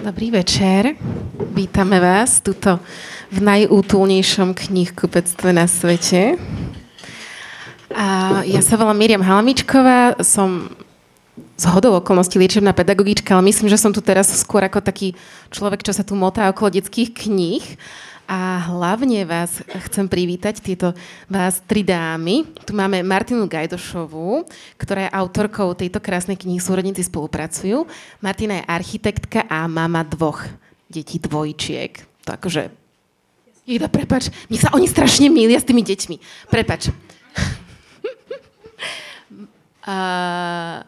Dobrý večer. Vítame vás tuto v najútulnejšom knihkupectve na svete. A ja sa volám Miriam Halamičková, som z hodou okolností liečebná pedagogička, ale myslím, že som tu teraz skôr ako taký človek, čo sa tu motá okolo detských kníh. A hlavne vás chcem privítať, tieto vás tri dámy. Tu máme Martinu Gajdošovú, ktorá je autorkou tejto krásnej knihy Súrodníci spolupracujú. Martina je architektka a mama dvoch detí dvojčiek. To akože... Jeda, prepač, mne sa oni strašne milia s tými deťmi. Prepač. uh,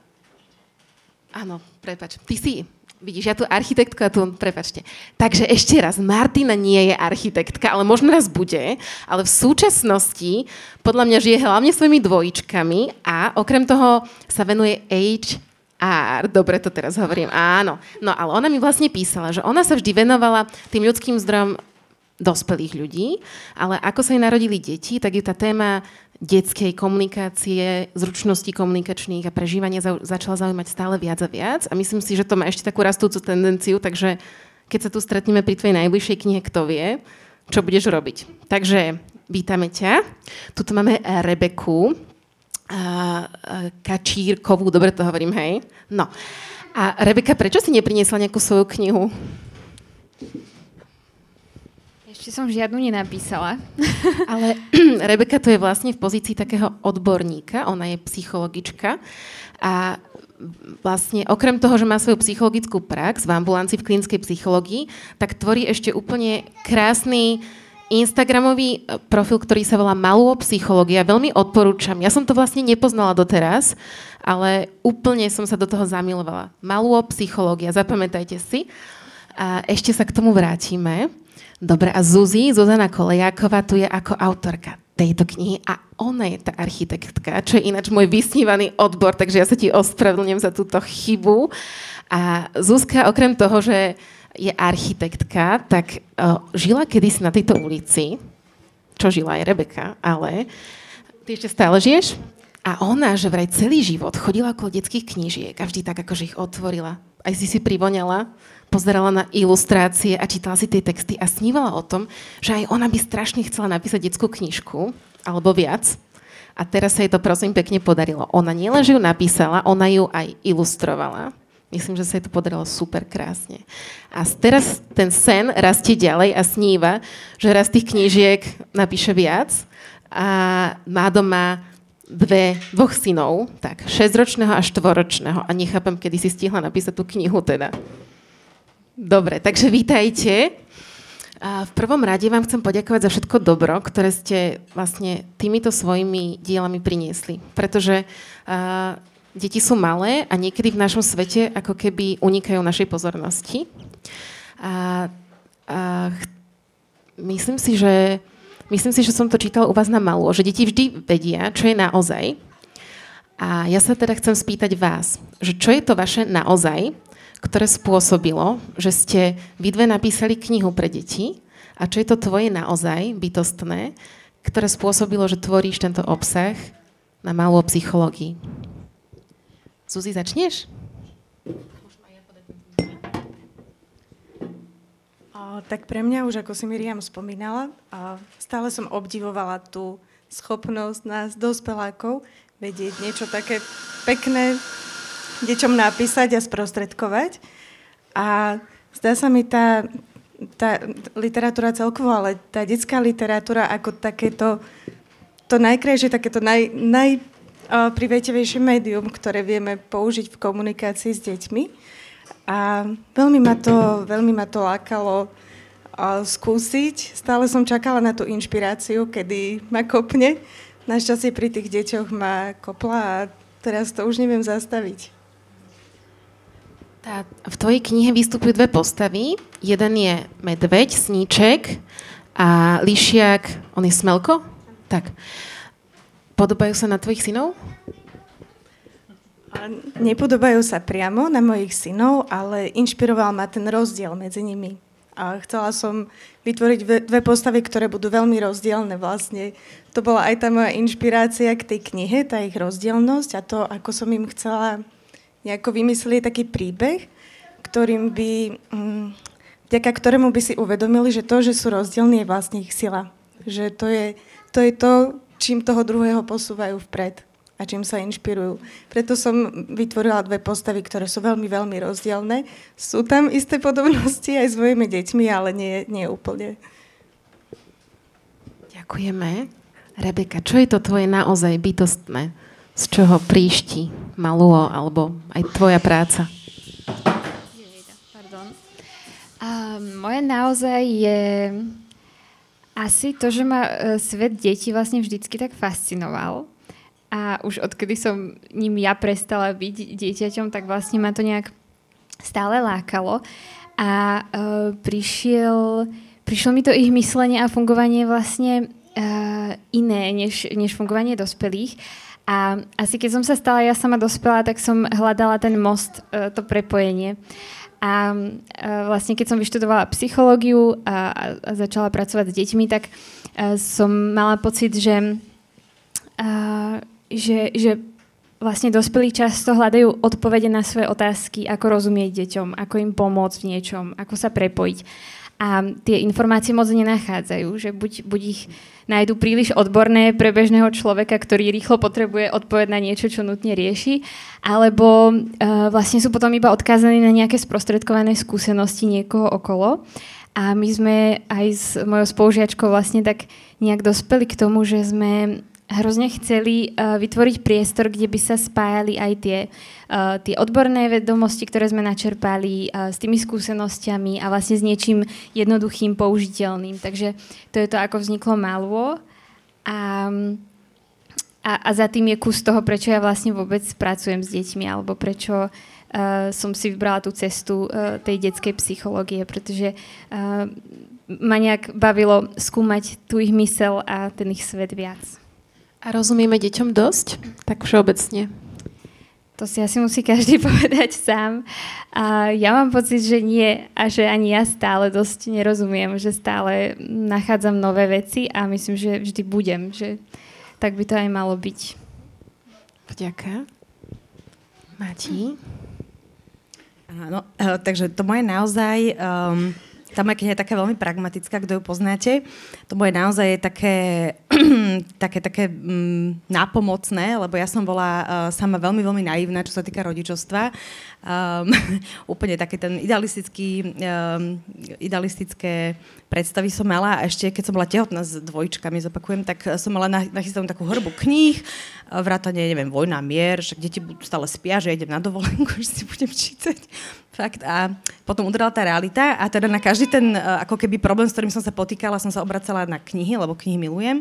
áno, prepač. Ty si Vidíš, ja tu architektka, tu, prepačte. Takže ešte raz, Martina nie je architektka, ale možno raz bude, ale v súčasnosti podľa mňa žije hlavne svojimi dvojičkami a okrem toho sa venuje HR. Dobre to teraz hovorím, áno. No ale ona mi vlastne písala, že ona sa vždy venovala tým ľudským zdrojom dospelých ľudí, ale ako sa jej narodili deti, tak ju tá téma detskej komunikácie, zručnosti komunikačných a prežívania za, začala zaujímať stále viac a viac. A myslím si, že to má ešte takú rastúcu tendenciu, takže keď sa tu stretneme pri tvojej najbližšej knihe, kto vie, čo budeš robiť. Takže vítame ťa. Tuto máme Rebeku Kačírkovú, dobre to hovorím, hej? No. A Rebeka, prečo si nepriniesla nejakú svoju knihu? Ešte som žiadnu nenapísala. Ale Rebeka to je vlastne v pozícii takého odborníka, ona je psychologička a vlastne okrem toho, že má svoju psychologickú prax v ambulancii v klinickej psychológii, tak tvorí ešte úplne krásny Instagramový e, profil, ktorý sa volá Malú psychológia. Veľmi odporúčam. Ja som to vlastne nepoznala doteraz, ale úplne som sa do toho zamilovala. Malú psychológia, zapamätajte si. A ešte sa k tomu vrátime. Dobre, a Zuzi, Zuzana Kolejáková tu je ako autorka tejto knihy a ona je tá architektka, čo je ináč môj vysnívaný odbor, takže ja sa ti ospravedlňujem za túto chybu. A Zuzka, okrem toho, že je architektka, tak uh, žila kedysi na tejto ulici, čo žila aj Rebeka, ale ty ešte stále žiješ? A ona, že vraj celý život chodila okolo detských knížiek a vždy tak akože ich otvorila. Aj si si privoňala pozerala na ilustrácie a čítala si tie texty a snívala o tom, že aj ona by strašne chcela napísať detskú knižku, alebo viac. A teraz sa jej to prosím pekne podarilo. Ona nielen, že ju napísala, ona ju aj ilustrovala. Myslím, že sa jej to podarilo super krásne. A teraz ten sen rastie ďalej a sníva, že raz tých knížiek napíše viac a má doma dve, dvoch synov, tak, šesťročného a štvoročného. A nechápem, kedy si stihla napísať tú knihu teda. Dobre, takže vítajte. A v prvom rade vám chcem poďakovať za všetko dobro, ktoré ste vlastne týmito svojimi dielami priniesli. Pretože uh, deti sú malé a niekedy v našom svete ako keby unikajú našej pozornosti. A, a myslím si, že myslím si, že som to čítala u vás na malú, že deti vždy vedia, čo je naozaj. A ja sa teda chcem spýtať vás, že čo je to vaše naozaj, ktoré spôsobilo, že ste vy dve napísali knihu pre deti a čo je to tvoje naozaj bytostné, ktoré spôsobilo, že tvoríš tento obsah na malú psychológii. Zuzi, začneš? Tak pre mňa už, ako si Miriam spomínala, stále som obdivovala tú schopnosť nás, dospelákov, vedieť niečo také pekné, deťom napísať a sprostredkovať. A zdá sa mi tá, tá literatúra celkovo, ale tá detská literatúra ako takéto, to najkrajšie, takéto naj, naj médium, ktoré vieme použiť v komunikácii s deťmi. A veľmi ma to, veľmi ma to lákalo skúsiť. Stále som čakala na tú inšpiráciu, kedy ma kopne. Našťastie pri tých deťoch ma kopla a teraz to už neviem zastaviť. Tá, v tvojej knihe vystupujú dve postavy. Jeden je medveď, sníček a lišiak, on je smelko? Tak. Podobajú sa na tvojich synov? Nepodobajú sa priamo na mojich synov, ale inšpiroval ma ten rozdiel medzi nimi. A chcela som vytvoriť dve postavy, ktoré budú veľmi rozdielne vlastne. To bola aj tá moja inšpirácia k tej knihe, tá ich rozdielnosť a to, ako som im chcela nejako vymysleli taký príbeh, ktorým by, mm, vďaka ktorému by si uvedomili, že to, že sú rozdielní, je vlastne ich sila. Že to je to, je to čím toho druhého posúvajú vpred a čím sa inšpirujú. Preto som vytvorila dve postavy, ktoré sú veľmi, veľmi rozdielne. Sú tam isté podobnosti aj s svojimi deťmi, ale nie, nie úplne. Ďakujeme. Rebeka, čo je to tvoje naozaj bytostné? Z čoho príšti maluo alebo aj tvoja práca? moje naozaj je asi to, že ma e, svet detí vlastne vždycky tak fascinoval. A už odkedy som ním ja prestala byť dieťaťom, tak vlastne ma to nejak stále lákalo. A uh, prišiel, prišlo mi to ich myslenie a fungovanie vlastne uh, iné, než, než fungovanie dospelých. A asi keď som sa stala ja sama dospelá, tak som hľadala ten most, uh, to prepojenie. A vlastne keď som vyštudovala psychológiu a, a začala pracovať s deťmi, tak som mala pocit, že, že, že vlastne dospelí často hľadajú odpovede na svoje otázky, ako rozumieť deťom, ako im pomôcť v niečom, ako sa prepojiť a tie informácie moc nenachádzajú, že buď, buď ich nájdu príliš odborné pre bežného človeka, ktorý rýchlo potrebuje odpoveď na niečo, čo nutne rieši, alebo uh, vlastne sú potom iba odkázaní na nejaké sprostredkované skúsenosti niekoho okolo. A my sme aj s mojou spolužiačkou vlastne tak nejak dospeli k tomu, že sme hrozne chceli uh, vytvoriť priestor, kde by sa spájali aj tie, uh, tie odborné vedomosti, ktoré sme načerpali uh, s tými skúsenostiami a vlastne s niečím jednoduchým, použiteľným. Takže to je to, ako vzniklo Malvo. A, a, a za tým je kus toho, prečo ja vlastne vôbec pracujem s deťmi, alebo prečo uh, som si vybrala tú cestu uh, tej detskej psychológie, pretože uh, ma nejak bavilo skúmať tú ich mysel a ten ich svet viac. A rozumieme deťom dosť? Tak všeobecne. To si asi musí každý povedať sám. A ja mám pocit, že nie a že ani ja stále dosť nerozumiem, že stále nachádzam nové veci a myslím, že vždy budem, že tak by to aj malo byť. Vďaka. Mati? Áno, eh, takže to moje naozaj... Um, tá moja kniha je taká veľmi pragmatická, kto ju poznáte. To moje naozaj je také, také, také mm, nápomocné, lebo ja som bola uh, sama veľmi, veľmi naivná, čo sa týka rodičovstva. Um, úplne taký ten idealistický, um, idealistické predstavy som mala a ešte keď som bola tehotná s dvojčkami, zopakujem, tak som mala nachystanú takú hrbu kníh, vrátane, neviem, Vojna, mier, však deti stále spia, že idem na dovolenku, že si budem čítať. Fakt. A potom udrela tá realita a teda na každý ten ako keby problém, s ktorým som sa potýkala, som sa obracala na knihy, lebo knihy milujem.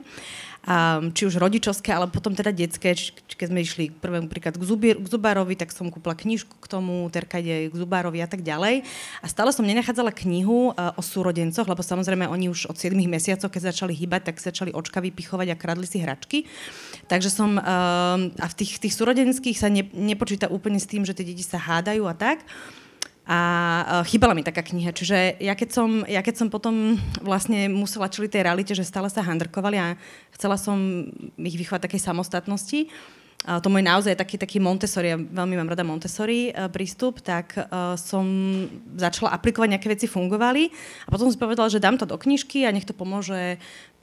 Um, či už rodičovské, ale potom teda detské. Či, keď sme išli prvému príklad k, zubier, k Zubárovi, tak som kúpila knižku k tomu, Terka ide k Zubárovi a tak ďalej. A stále som nenachádzala knihu uh, o súrodencoch, lebo samozrejme oni už od 7 mesiacov, keď začali hýbať, tak začali očka vypichovať a kradli si hračky. Takže som, uh, a v tých, tých súrodenských sa ne, nepočíta úplne s tým, že tie deti sa hádajú a tak. A uh, chýbala mi taká kniha. Čiže ja keď, som, ja keď som potom vlastne musela čeliť tej realite, že stále sa handrkovali a chcela som ich vychovať takej samostatnosti, a to môj naozaj taký, taký Montessori, ja veľmi mám rada Montessori uh, prístup, tak uh, som začala aplikovať, nejaké veci fungovali a potom som si povedala, že dám to do knižky a nech to pomôže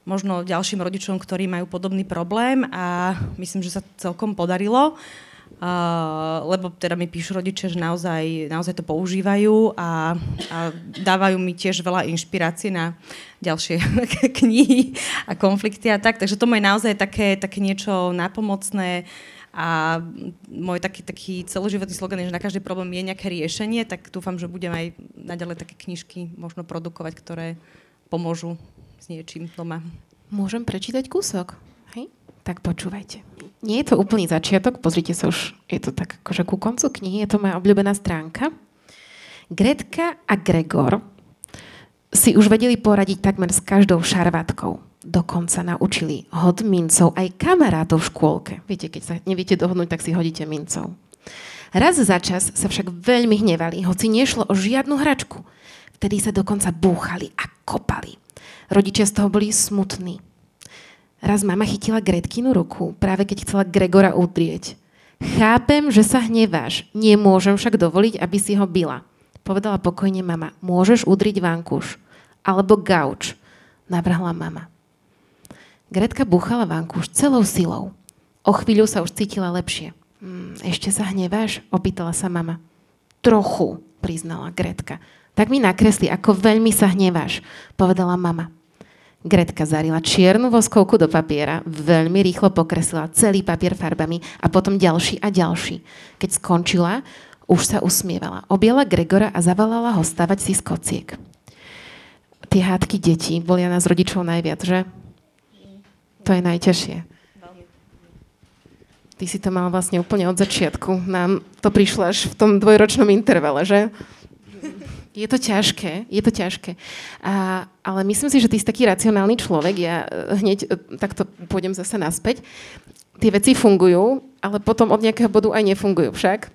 možno ďalším rodičom, ktorí majú podobný problém a myslím, že sa celkom podarilo. Lebo teda mi píšu rodičia, že naozaj, naozaj to používajú a, a dávajú mi tiež veľa inšpirácie na ďalšie knihy a konflikty a tak. Takže to je naozaj také, také niečo nápomocné a môj taký, taký celoživotný slogan je, že na každý problém je nejaké riešenie, tak dúfam, že budem aj naďalej také knižky možno produkovať, ktoré pomôžu s niečím doma. Môžem prečítať kúsok? Tak počúvajte. Nie je to úplný začiatok, pozrite sa už, je to tak akože ku koncu knihy, je to moja obľúbená stránka. Gretka a Gregor si už vedeli poradiť takmer s každou šarvátkou. Dokonca naučili hod mincov aj kamarátov v škôlke. Viete, keď sa neviete dohodnúť, tak si hodíte mincov. Raz za čas sa však veľmi hnevali, hoci nešlo o žiadnu hračku. Vtedy sa dokonca búchali a kopali. Rodičia z toho boli smutní. Raz mama chytila Gretkinu ruku, práve keď chcela Gregora udrieť. Chápem, že sa hneváš, nemôžem však dovoliť, aby si ho bila. povedala pokojne mama, môžeš udriť vankúš. Alebo gauč, navrhla mama. Gretka buchala vankúš celou silou. O chvíľu sa už cítila lepšie. Hm, ešte sa hneváš? Opýtala sa mama. Trochu, priznala Gretka. Tak mi nakresli, ako veľmi sa hneváš, povedala mama. Gretka zarila čiernu voskovku do papiera, veľmi rýchlo pokreslila celý papier farbami a potom ďalší a ďalší. Keď skončila, už sa usmievala. Objela Gregora a zavolala ho stavať si z kociek. Tie hádky detí bolia nás rodičov najviac, že? To je najťažšie. Ty si to mal vlastne úplne od začiatku. Nám to prišlo až v tom dvojročnom intervale, že? Je to ťažké, je to ťažké. A, ale myslím si, že ty si taký racionálny človek. Ja e, hneď e, takto pôjdem zase naspäť. Tie veci fungujú, ale potom od nejakého bodu aj nefungujú však.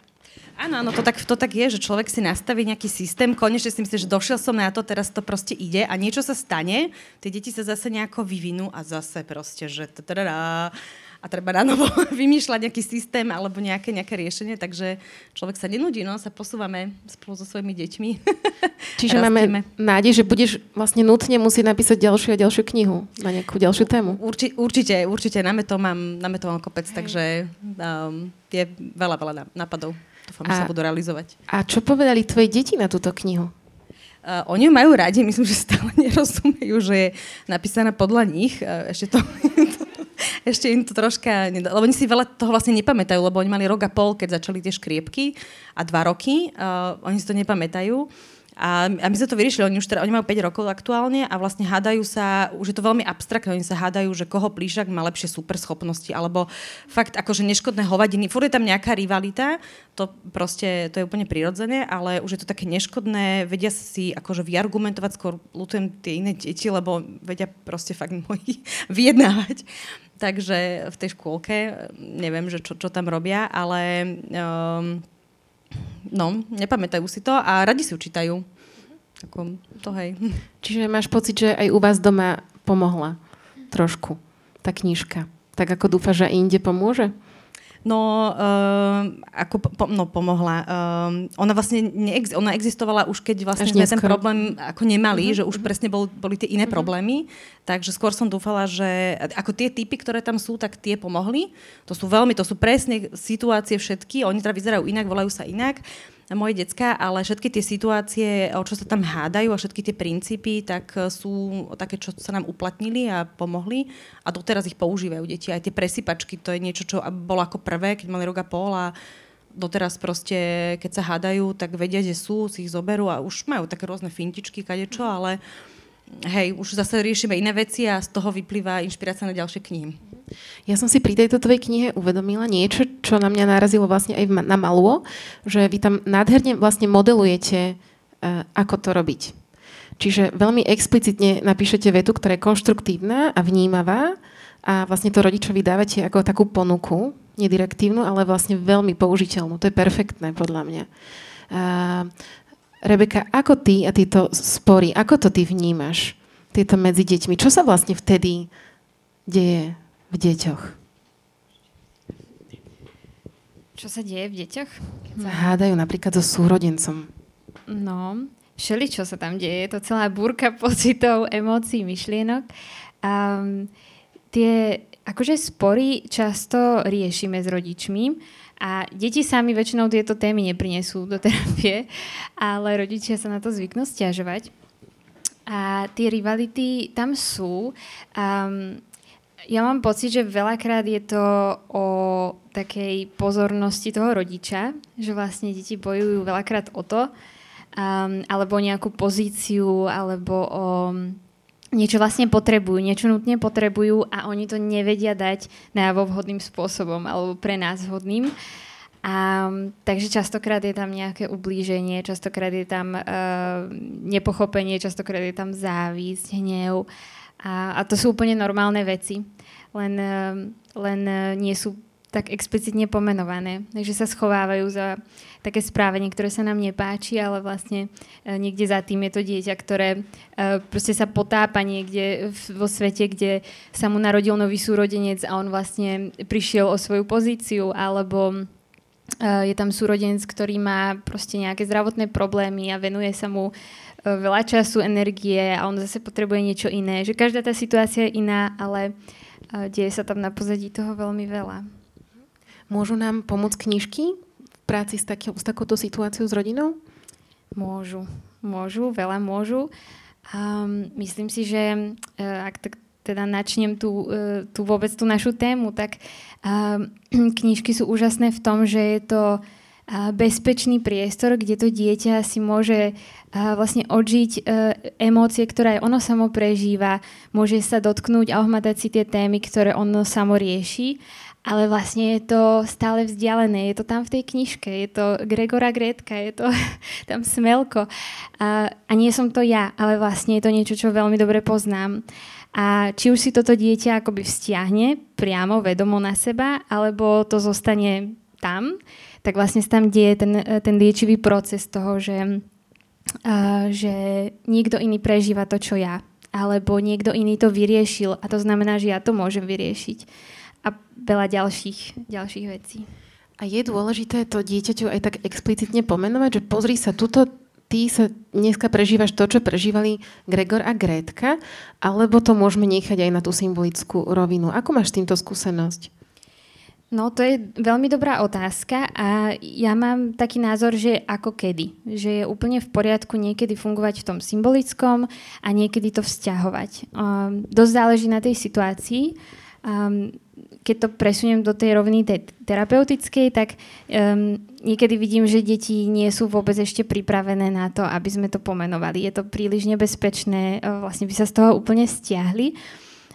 Áno, áno, to tak, to tak je, že človek si nastaví nejaký systém, konečne si myslí, že došiel som na to, teraz to proste ide a niečo sa stane, tie deti sa zase nejako vyvinú a zase proste, že tadadá, a treba na novo vymýšľať nejaký systém alebo nejaké, nejaké riešenie, takže človek sa nenudí, no, sa posúvame spolu so svojimi deťmi. Čiže máme nádej, že budeš vlastne nutne musieť napísať ďalšiu a ďalšiu knihu na nejakú ďalšiu tému. Urči, určite, určite, máme to mám, máme to mám kopec, Hej. takže um, je veľa, veľa nápadov. Dúfam, že sa budú realizovať. A čo povedali tvoje deti na túto knihu? Uh, oni ju majú radi, myslím, že stále nerozumejú, že je napísaná podľa nich. Uh, ešte to, ešte im to troška... Lebo oni si veľa toho vlastne nepamätajú, lebo oni mali rok a pol, keď začali tie škriepky a dva roky. Uh, oni si to nepamätajú. A, a my sme to vyriešili, oni už teda, oni majú 5 rokov aktuálne a vlastne hádajú sa, už je to veľmi abstraktné, oni sa hádajú, že koho plíšak má lepšie super schopnosti, alebo fakt akože neškodné hovadiny, furt je tam nejaká rivalita, to proste, to je úplne prirodzené, ale už je to také neškodné, vedia si akože vyargumentovať, skôr lutujem tie iné deti, lebo vedia proste fakt moji vyjednávať. Takže v tej škôlke, neviem, že čo, čo tam robia, ale um, no, nepamätajú si to a radi si učítajú. Tako, to hej. Čiže máš pocit, že aj u vás doma pomohla trošku tá knižka. Tak ako dúfa, že inde pomôže? No, uh, ako po, no, pomohla. Uh, ona vlastne neex, ona existovala už keď vlastne sme ten problém ako nemali, uh-huh, že už uh-huh. presne bol, boli tie iné uh-huh. problémy. Takže skôr som dúfala, že ako tie typy, ktoré tam sú, tak tie pomohli. To sú veľmi, to sú presne situácie všetky. Oni teda vyzerajú inak, volajú sa inak moje decka, ale všetky tie situácie, o čo sa tam hádajú a všetky tie princípy, tak e, sú také, čo sa nám uplatnili a pomohli a doteraz ich používajú deti. Aj tie presypačky, to je niečo, čo bolo ako prvé, keď mali rok a pol a doteraz proste, keď sa hádajú, tak vedia, že sú, si ich zoberú a už majú také rôzne fintičky, kadečo, ale hej, už zase riešime iné veci a z toho vyplýva inšpirácia na ďalšie knihy. Ja som si pri tejto tvojej knihe uvedomila niečo, čo na mňa narazilo vlastne aj na Maluo, že vy tam nádherne vlastne modelujete, uh, ako to robiť. Čiže veľmi explicitne napíšete vetu, ktorá je konštruktívna a vnímavá a vlastne to rodičovi dávate ako takú ponuku, nedirektívnu, ale vlastne veľmi použiteľnú. To je perfektné podľa mňa. Uh, Rebeka, ako ty a tieto spory, ako to ty vnímaš, tieto medzi deťmi? Čo sa vlastne vtedy deje? V deťoch? Čo sa deje v deťoch? Keď sa hádajú napríklad so súrodencom. No, všeli, čo sa tam deje. Je to celá búrka pocitov, emócií, myšlienok. Um, tie akože spory často riešime s rodičmi a deti sami väčšinou tieto témy neprinesú do terapie, ale rodičia sa na to zvyknú stiažovať. A tie rivality tam sú. Um, ja mám pocit, že veľakrát je to o takej pozornosti toho rodiča, že vlastne deti bojujú veľakrát o to, um, alebo o nejakú pozíciu, alebo o niečo vlastne potrebujú, niečo nutne potrebujú a oni to nevedia dať najavo vhodným spôsobom alebo pre nás vhodným. A, takže častokrát je tam nejaké ublíženie, častokrát je tam uh, nepochopenie, častokrát je tam závisť, hnev. A, a to sú úplne normálne veci, len, eh, len eh, nie sú tak explicitne pomenované. Takže sa schovávajú za také správanie, ktoré sa nám nepáči, ale vlastne eh, niekde za tým je to dieťa, ktoré proste sa potápa niekde vo svete, kde sa mu narodil nový súrodenec a on vlastne prišiel o svoju pozíciu, alebo je tam súrodenec, ktorý má proste nejaké zdravotné problémy a venuje sa mu veľa času, energie a on zase potrebuje niečo iné. Že každá tá situácia je iná, ale deje sa tam na pozadí toho veľmi veľa. Môžu nám pomôcť knižky v práci s, taký, s takouto situáciou s rodinou? Môžu, môžu, veľa môžu. Um, myslím si, že uh, ak tak teda načnem tú, uh, tú vôbec tú našu tému, tak uh, knižky sú úžasné v tom, že je to bezpečný priestor, kde to dieťa si môže vlastne odžiť e, emócie, ktoré ono samo prežíva, môže sa dotknúť a ohmatať si tie témy, ktoré ono samo rieši, ale vlastne je to stále vzdialené, je to tam v tej knižke, je to Gregora Gretka, je to tam Smelko. A, a nie som to ja, ale vlastne je to niečo, čo veľmi dobre poznám. A či už si toto dieťa akoby vzťahne priamo, vedomo na seba, alebo to zostane tam, tak vlastne sa tam deje ten, ten liečivý proces toho, že, uh, že niekto iný prežíva to, čo ja. Alebo niekto iný to vyriešil a to znamená, že ja to môžem vyriešiť. A veľa ďalších, ďalších vecí. A je dôležité to dieťaťu aj tak explicitne pomenovať, že pozri sa, tuto ty sa dneska prežívaš to, čo prežívali Gregor a Grétka, alebo to môžeme nechať aj na tú symbolickú rovinu. Ako máš s týmto skúsenosť? No to je veľmi dobrá otázka a ja mám taký názor, že ako kedy. Že je úplne v poriadku niekedy fungovať v tom symbolickom a niekedy to vzťahovať. Um, dosť záleží na tej situácii. Um, keď to presuniem do tej roviny tej terapeutickej, tak um, niekedy vidím, že deti nie sú vôbec ešte pripravené na to, aby sme to pomenovali. Je to príliš nebezpečné, vlastne by sa z toho úplne stiahli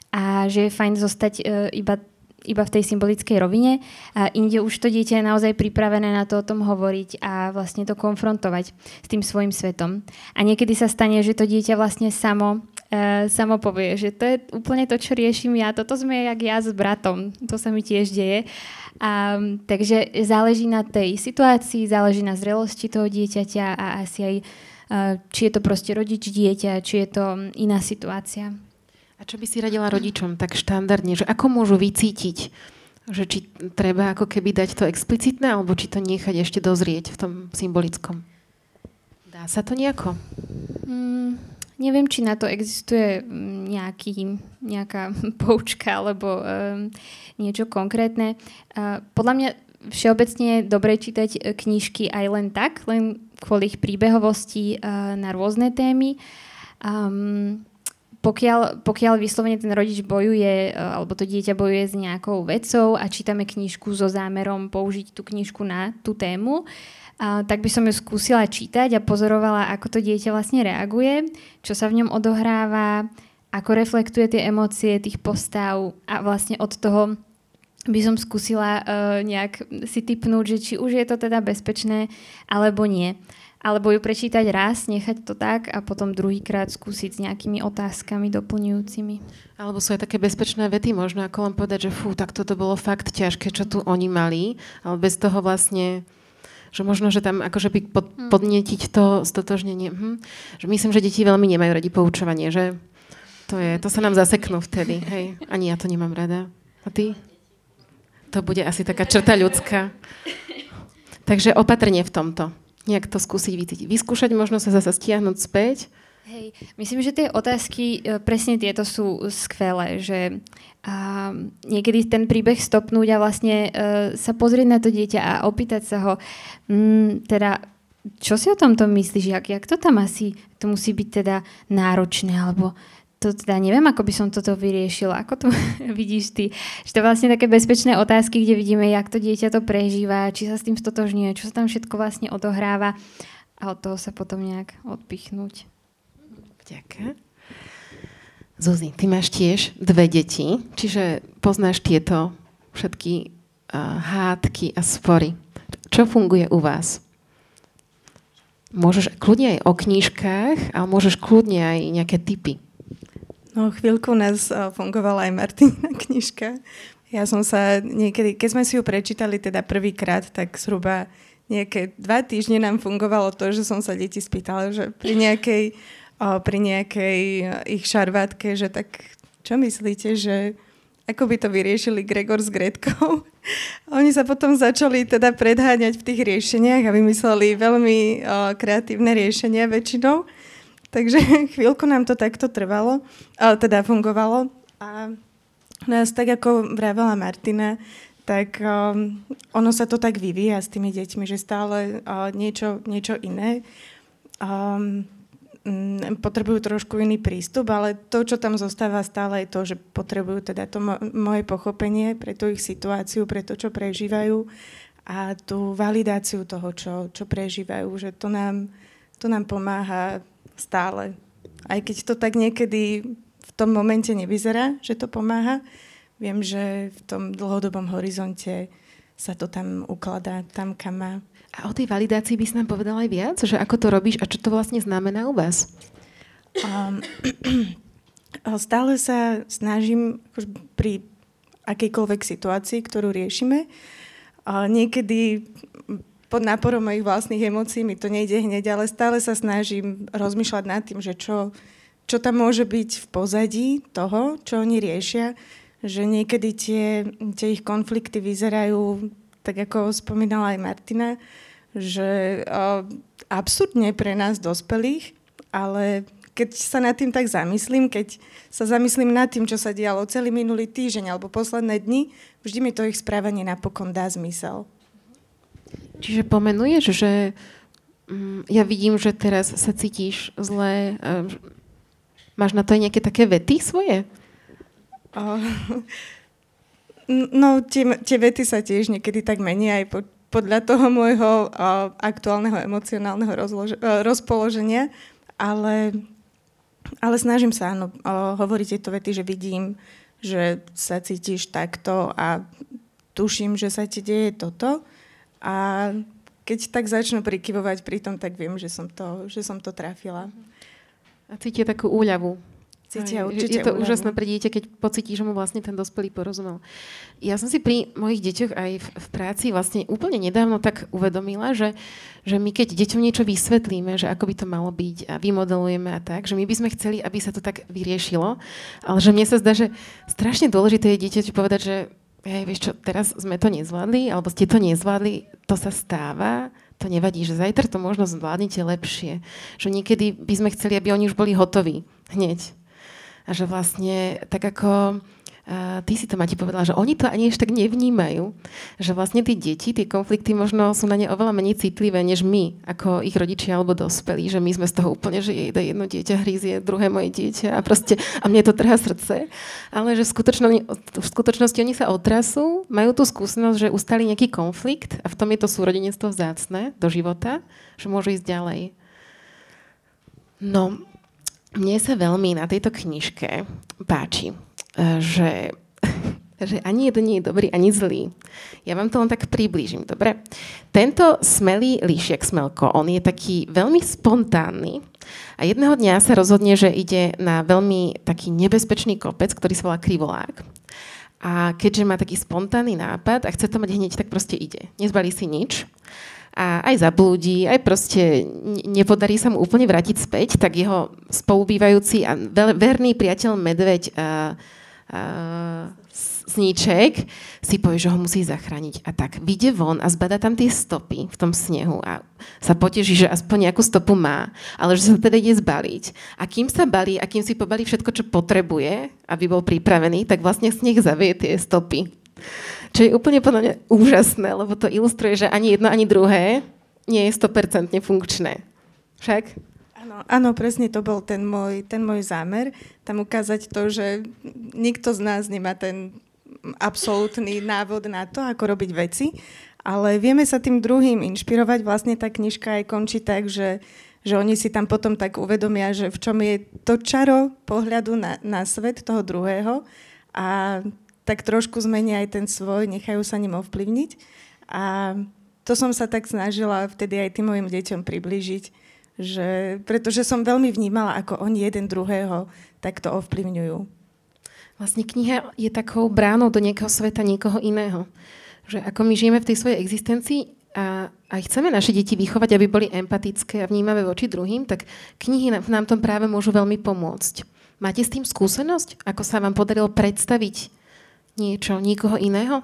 a že je fajn zostať uh, iba iba v tej symbolickej rovine. A inde už to dieťa je naozaj pripravené na to o tom hovoriť a vlastne to konfrontovať s tým svojim svetom. A niekedy sa stane, že to dieťa vlastne samo, uh, samo povie, že to je úplne to, čo riešim ja. Toto sme jak ja s bratom. To sa mi tiež deje. A, takže záleží na tej situácii, záleží na zrelosti toho dieťaťa a asi aj uh, či je to proste rodič dieťa, či je to iná situácia. A čo by si radila rodičom tak štandardne, že ako môžu vycítiť, že či treba ako keby dať to explicitné, alebo či to nechať ešte dozrieť v tom symbolickom? Dá sa to nejako? Mm, neviem, či na to existuje mm, nejaký, nejaká poučka alebo um, niečo konkrétne. Uh, podľa mňa všeobecne je dobre čítať e, knižky aj len tak, len kvôli ich príbehovosti uh, na rôzne témy. Um, pokiaľ, pokiaľ vyslovene ten rodič bojuje, e, alebo to dieťa bojuje s nejakou vecou a čítame knižku so zámerom použiť tú knižku na tú tému, a, tak by som ju skúsila čítať a pozorovala, ako to dieťa vlastne reaguje, čo sa v ňom odohráva, ako reflektuje tie emócie tých postav a vlastne od toho by som skúsila uh, nejak si typnúť, že či už je to teda bezpečné alebo nie alebo ju prečítať raz, nechať to tak a potom druhýkrát skúsiť s nejakými otázkami doplňujúcimi. Alebo sú aj také bezpečné vety, možno ako len povedať, že fú, tak toto bolo fakt ťažké, čo tu oni mali, ale bez toho vlastne že možno, že tam akože by pod, hm. podnetiť to stotožnenie. Hm. Že myslím, že deti veľmi nemajú radi poučovanie, že to, je, to sa nám zaseknú vtedy. Hej. Ani ja to nemám rada. A ty? To bude asi taká črta ľudská. Takže opatrne v tomto nejak to skúsiť vycítiť. Vyskúšať, možno sa zase stiahnuť späť. Hej, myslím, že tie otázky, e, presne tieto sú skvelé, že a niekedy ten príbeh stopnúť a vlastne uh, sa pozrieť na to dieťa a opýtať sa ho, mm, teda, čo si o tomto myslíš, jak, jak to tam asi, to musí byť teda náročné, alebo to teda neviem, ako by som toto vyriešila. Ako to vidíš ty? Že to vlastne také bezpečné otázky, kde vidíme, jak to dieťa to prežíva, či sa s tým stotožňuje, čo sa tam všetko vlastne odohráva a od toho sa potom nejak odpichnúť. Ďakujem. Zuzi, ty máš tiež dve deti, čiže poznáš tieto všetky uh, hádky a spory. Čo funguje u vás? Môžeš kľudne aj o knížkach, ale môžeš kľudne aj nejaké typy No chvíľku nás uh, fungovala aj Martina knižka. Ja som sa niekedy, keď sme si ju prečítali teda prvýkrát, tak zhruba nejaké dva týždne nám fungovalo to, že som sa deti spýtala, že pri nejakej, uh, pri nejakej uh, ich šarvátke, že tak čo myslíte, že ako by to vyriešili Gregor s Gretkou. Oni sa potom začali teda predháňať v tých riešeniach a vymysleli veľmi o, kreatívne riešenia väčšinou. Takže chvíľku nám to takto trvalo, o, teda fungovalo. A nás tak ako vravela Martina, tak um, ono sa to tak vyvíja s tými deťmi, že stále uh, niečo, niečo iné. Um, potrebujú trošku iný prístup, ale to, čo tam zostáva stále, je to, že potrebujú teda to mo- moje pochopenie pre tú ich situáciu, pre to, čo prežívajú a tú validáciu toho, čo, čo prežívajú, že to nám, to nám pomáha stále. Aj keď to tak niekedy v tom momente nevyzerá, že to pomáha, viem, že v tom dlhodobom horizonte sa to tam ukladá, tam, kam má. A o tej validácii by si nám povedala aj viac? Že ako to robíš a čo to vlastne znamená u vás? Um, stále sa snažím pri akejkoľvek situácii, ktorú riešime. Niekedy pod náporom mojich vlastných emócií mi to nejde hneď, ale stále sa snažím rozmýšľať nad tým, že čo, čo tam môže byť v pozadí toho, čo oni riešia že niekedy tie, tie ich konflikty vyzerajú, tak ako spomínala aj Martina, že uh, absurdne pre nás dospelých, ale keď sa nad tým tak zamyslím, keď sa zamyslím nad tým, čo sa dialo celý minulý týždeň alebo posledné dni, vždy mi to ich správanie napokon dá zmysel. Čiže pomenuješ, že um, ja vidím, že teraz sa cítiš zle. Um, máš na to aj nejaké také vety svoje? no, tie, tie vety sa tiež niekedy tak menia aj po, podľa toho môjho uh, aktuálneho emocionálneho rozlož, uh, rozpoloženia, ale, ale snažím sa áno, uh, hovoriť tieto vety, že vidím, že sa cítiš takto a tuším, že sa ti deje toto a keď tak začnú prikyvovať pri tom, tak viem, že som to, že som to trafila. A cíti takú úľavu Cítia určite Je to úžasné pre dieťa, keď pocíti, že mu vlastne ten dospelý porozumel. Ja som si pri mojich deťoch aj v, v práci vlastne úplne nedávno tak uvedomila, že, že my keď deťom niečo vysvetlíme, že ako by to malo byť a vymodelujeme a tak, že my by sme chceli, aby sa to tak vyriešilo, ale že mne sa zdá, že strašne dôležité je dieťaťu povedať, že hej, vieš čo, teraz sme to nezvládli, alebo ste to nezvládli, to sa stáva, to nevadí, že zajtra to možno zvládnete lepšie. Že niekedy by sme chceli, aby oni už boli hotoví hneď a že vlastne tak ako Ty si to, Mati, povedala, že oni to ani ešte tak nevnímajú. Že vlastne tí deti, tie konflikty možno sú na ne oveľa menej citlivé, než my, ako ich rodičia alebo dospelí. Že my sme z toho úplne, že jej jedno dieťa hrízie, druhé moje dieťa a proste, a mne to trhá srdce. Ale že v, v skutočnosti oni sa otrasú, majú tú skúsenosť, že ustali nejaký konflikt a v tom je to súrodenectvo vzácne do života, že môžu ísť ďalej. No, mne sa veľmi na tejto knižke páči, že, že ani jeden nie je dobrý, ani zlý. Ja vám to len tak priblížim, dobre? Tento smelý líšiak Smelko, on je taký veľmi spontánny a jedného dňa sa rozhodne, že ide na veľmi taký nebezpečný kopec, ktorý sa volá Krivolák. A keďže má taký spontánny nápad a chce to mať hneď, tak proste ide. Nezbalí si nič a aj zablúdi, aj proste nepodarí sa mu úplne vrátiť späť, tak jeho spolubývajúci a verný priateľ medveď a, a, Sníček si povie, že ho musí zachrániť. A tak vyjde von a zbada tam tie stopy v tom snehu a sa poteší, že aspoň nejakú stopu má, ale že sa teda ide zbaliť. A kým sa balí a kým si pobalí všetko, čo potrebuje, aby bol pripravený, tak vlastne sneh zavie tie stopy. Čo je úplne podľa mňa úžasné, lebo to ilustruje, že ani jedno, ani druhé nie je 100% funkčné. Však? Áno, áno, presne to bol ten môj, ten môj zámer. Tam ukázať to, že nikto z nás nemá ten absolútny návod na to, ako robiť veci, ale vieme sa tým druhým inšpirovať. Vlastne tá knižka aj končí tak, že, že oni si tam potom tak uvedomia, že v čom je to čaro pohľadu na, na svet toho druhého a tak trošku zmenia aj ten svoj, nechajú sa ním ovplyvniť. A to som sa tak snažila vtedy aj tým mojim deťom približiť, že, pretože som veľmi vnímala, ako oni jeden druhého takto ovplyvňujú. Vlastne kniha je takou bránou do nejakého sveta niekoho iného. Že ako my žijeme v tej svojej existencii a aj chceme naše deti vychovať, aby boli empatické a vnímavé voči druhým, tak knihy nám, nám tom práve môžu veľmi pomôcť. Máte s tým skúsenosť? Ako sa vám podarilo predstaviť niečo, niekoho iného?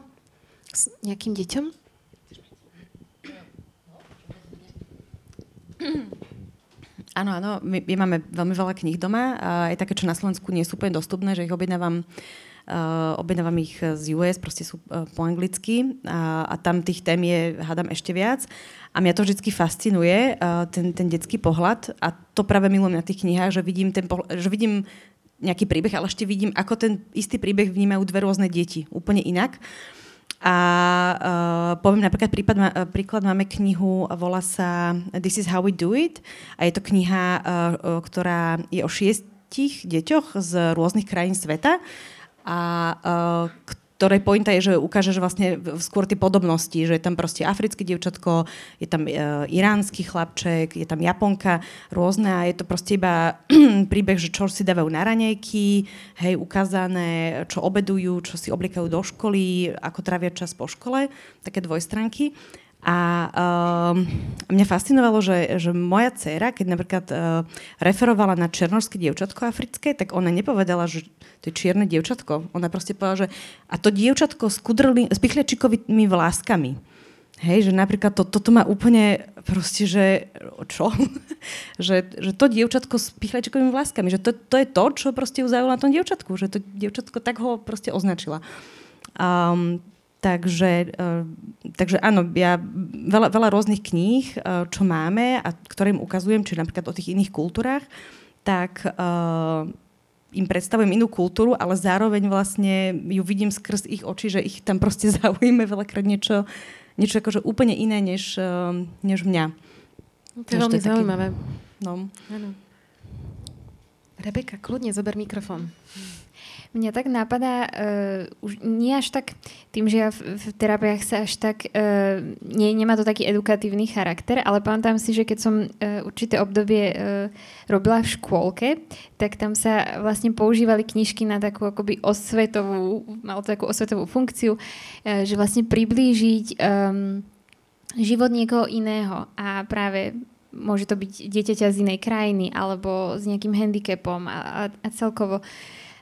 S nejakým deťom? Áno, áno, my, my máme veľmi veľa kníh doma, aj také, čo na Slovensku nie sú úplne dostupné, že ich objednávam Uh, objednávam ich z US, proste sú uh, po anglicky a, a tam tých tém je, hádam, ešte viac. A mňa to vždy fascinuje, uh, ten, ten detský pohľad a to práve milujem na tých knihách, že vidím, ten pohľad, že vidím nejaký príbeh, ale ešte vidím, ako ten istý príbeh vnímajú dve rôzne deti, úplne inak. A uh, poviem napríklad prípad, uh, príklad, máme knihu, volá sa This is how we do it. A je to kniha, uh, ktorá je o šiestich deťoch z rôznych krajín sveta. A uh, ktorej pointa je, že ukáže že vlastne skôr tie podobnosti, že je tam proste africké dievčatko, je tam uh, iránsky chlapček, je tam Japonka, rôzne a je to proste iba príbeh, že čo si dávajú na ranejky, hej, ukázané, čo obedujú, čo si oblikajú do školy, ako trávia čas po škole, také dvojstranky. A uh, mňa fascinovalo, že, že moja dcéra, keď napríklad uh, referovala na černorské dievčatko africké, tak ona nepovedala, že to je čierne dievčatko. Ona proste povedala, že a to dievčatko s, kudrli, s pichľačikovými vláskami. Hej, že napríklad to, toto má úplne proste, že čo? že, že to dievčatko s pichľačikovými vláskami, že to, to je to, čo proste ju na tom dievčatku, že to dievčatko tak ho proste označila. Um, Takže, uh, takže áno, ja veľa, veľa rôznych kníh, uh, čo máme a ktoré im ukazujem, či napríklad o tých iných kultúrach, tak uh, im predstavujem inú kultúru, ale zároveň vlastne ju vidím skrz ich oči, že ich tam proste zaujíme veľakrát niečo, niečo akože úplne iné, než, než mňa. To je veľmi zaujímavé. No. Rebeka, kľudne zober mikrofón. Mňa tak napadá, uh, už nie až tak, tým, že ja v, v terapiách sa až tak, uh, nie, nemá to taký edukatívny charakter, ale pamätám si, že keď som uh, určité obdobie uh, robila v škôlke, tak tam sa vlastne používali knižky na takú akoby osvetovú, malo to takú osvetovú funkciu, uh, že vlastne priblížiť um, život niekoho iného. A práve môže to byť dieťaťa z inej krajiny alebo s nejakým handicapom a, a, a celkovo uh,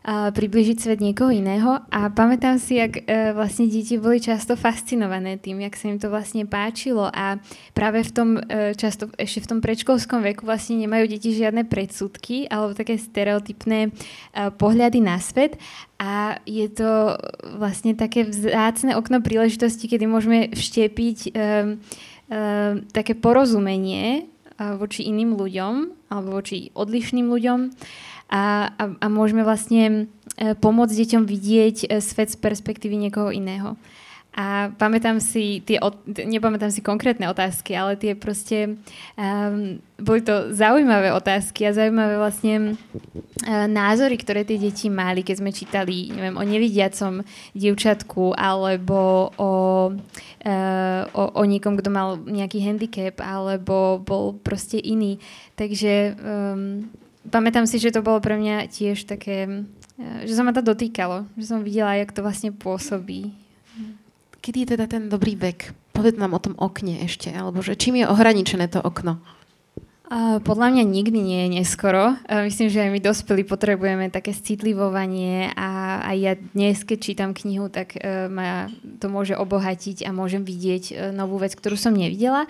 približiť svet niekoho iného. A pamätám si, jak e, vlastne deti boli často fascinované tým, jak sa im to vlastne páčilo. A práve v tom e, často ešte v tom predškolskom veku vlastne nemajú deti žiadne predsudky alebo také stereotypné e, pohľady na svet. A je to vlastne také vzácne okno príležitosti, kedy môžeme vštepiť také porozumenie voči iným ľuďom alebo voči odlišným ľuďom a, a, a môžeme vlastne e, pomôcť deťom vidieť e, svet z perspektívy niekoho iného. A pamätám si tie, nepamätám si konkrétne otázky, ale tie proste, um, boli to zaujímavé otázky a zaujímavé vlastne uh, názory, ktoré tie deti mali, keď sme čítali, neviem, o nevidiacom dievčatku alebo o, uh, o, o niekom, kto mal nejaký handicap alebo bol proste iný. Takže um, pamätám si, že to bolo pre mňa tiež také, eh, že sa ma to dotýkalo, že som videla, jak to vlastne pôsobí. Kedy je teda ten dobrý vek? Povedz nám o tom okne ešte, alebo že čím je ohraničené to okno? Podľa mňa nikdy nie je neskoro. Myslím, že aj my dospelí potrebujeme také citlivovanie a aj ja dnes, keď čítam knihu, tak uh, ma to môže obohatiť a môžem vidieť uh, novú vec, ktorú som nevidela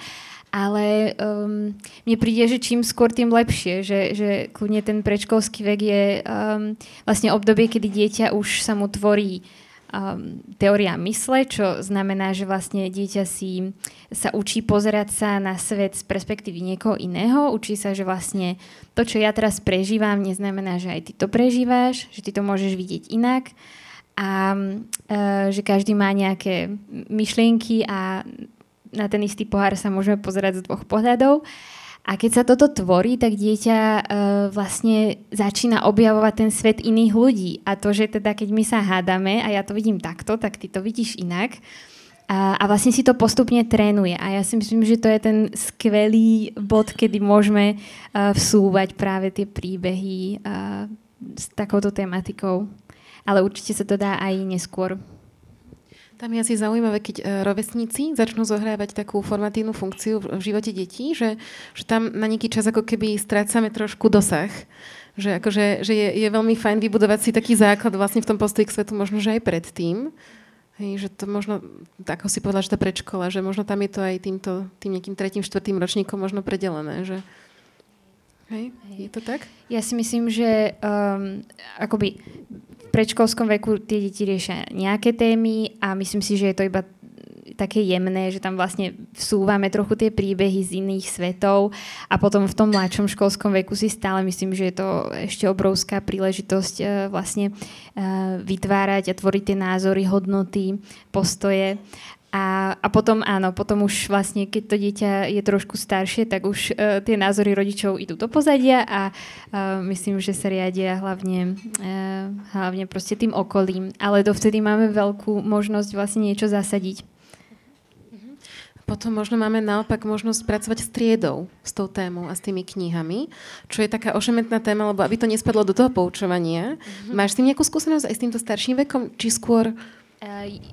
ale um, mne príde, že čím skôr, tým lepšie, že, že kľudne ten predškolský vek je um, vlastne obdobie, kedy dieťa už sa mu tvorí um, teória mysle, čo znamená, že vlastne dieťa si sa učí pozerať sa na svet z perspektívy niekoho iného, učí sa, že vlastne to, čo ja teraz prežívam, neznamená, že aj ty to prežíváš, že ty to môžeš vidieť inak. A uh, že každý má nejaké myšlienky a na ten istý pohár sa môžeme pozerať z dvoch pohľadov. A keď sa toto tvorí, tak dieťa e, vlastne začína objavovať ten svet iných ľudí. A to, že teda keď my sa hádame a ja to vidím takto, tak ty to vidíš inak. A, a vlastne si to postupne trénuje. A ja si myslím, že to je ten skvelý bod, kedy môžeme uh, vsúvať práve tie príbehy uh, s takouto tematikou. Ale určite sa to dá aj neskôr. Tam je asi zaujímavé, keď e, rovesníci začnú zohrávať takú formatívnu funkciu v živote detí, že, že tam na nejaký čas ako keby strácame trošku dosah Že, akože, že je, je veľmi fajn vybudovať si taký základ vlastne v tom postoji k svetu, možno, že aj predtým. Hej, že to možno, tak ako si povedala, že tá predškola, že možno tam je to aj týmto, tým nejakým tretím, štvrtým ročníkom možno predelené, že hej, je to tak? Ja si myslím, že um, akoby predškolskom veku tie deti riešia nejaké témy a myslím si, že je to iba také jemné, že tam vlastne vsúvame trochu tie príbehy z iných svetov a potom v tom mladšom školskom veku si stále myslím, že je to ešte obrovská príležitosť uh, vlastne uh, vytvárať a tvoriť tie názory, hodnoty, postoje a, a potom áno, potom už vlastne, keď to dieťa je trošku staršie, tak už uh, tie názory rodičov idú do pozadia a uh, myslím, že sa riadia hlavne, uh, hlavne proste tým okolím. Ale dovtedy máme veľkú možnosť vlastne niečo zasadiť. Potom možno máme naopak možnosť pracovať s triedou, s tou témou a s tými knihami, čo je taká ošemetná téma, lebo aby to nespadlo do toho poučovania. Mm-hmm. Máš s tým nejakú skúsenosť aj s týmto starším vekom, či skôr...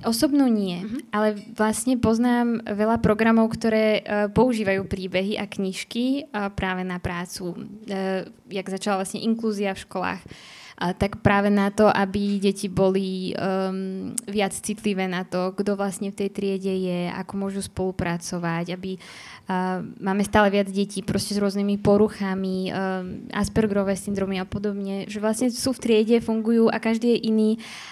Osobnú nie, uh-huh. ale vlastne poznám veľa programov, ktoré uh, používajú príbehy a knižky uh, práve na prácu. Uh, jak začala vlastne inklúzia v školách. Uh, tak práve na to, aby deti boli um, viac citlivé na to, kto vlastne v tej triede je, ako môžu spolupracovať, aby uh, máme stále viac detí proste s rôznymi poruchami, um, Aspergerové syndromy a podobne, že vlastne sú v triede, fungujú a každý je iný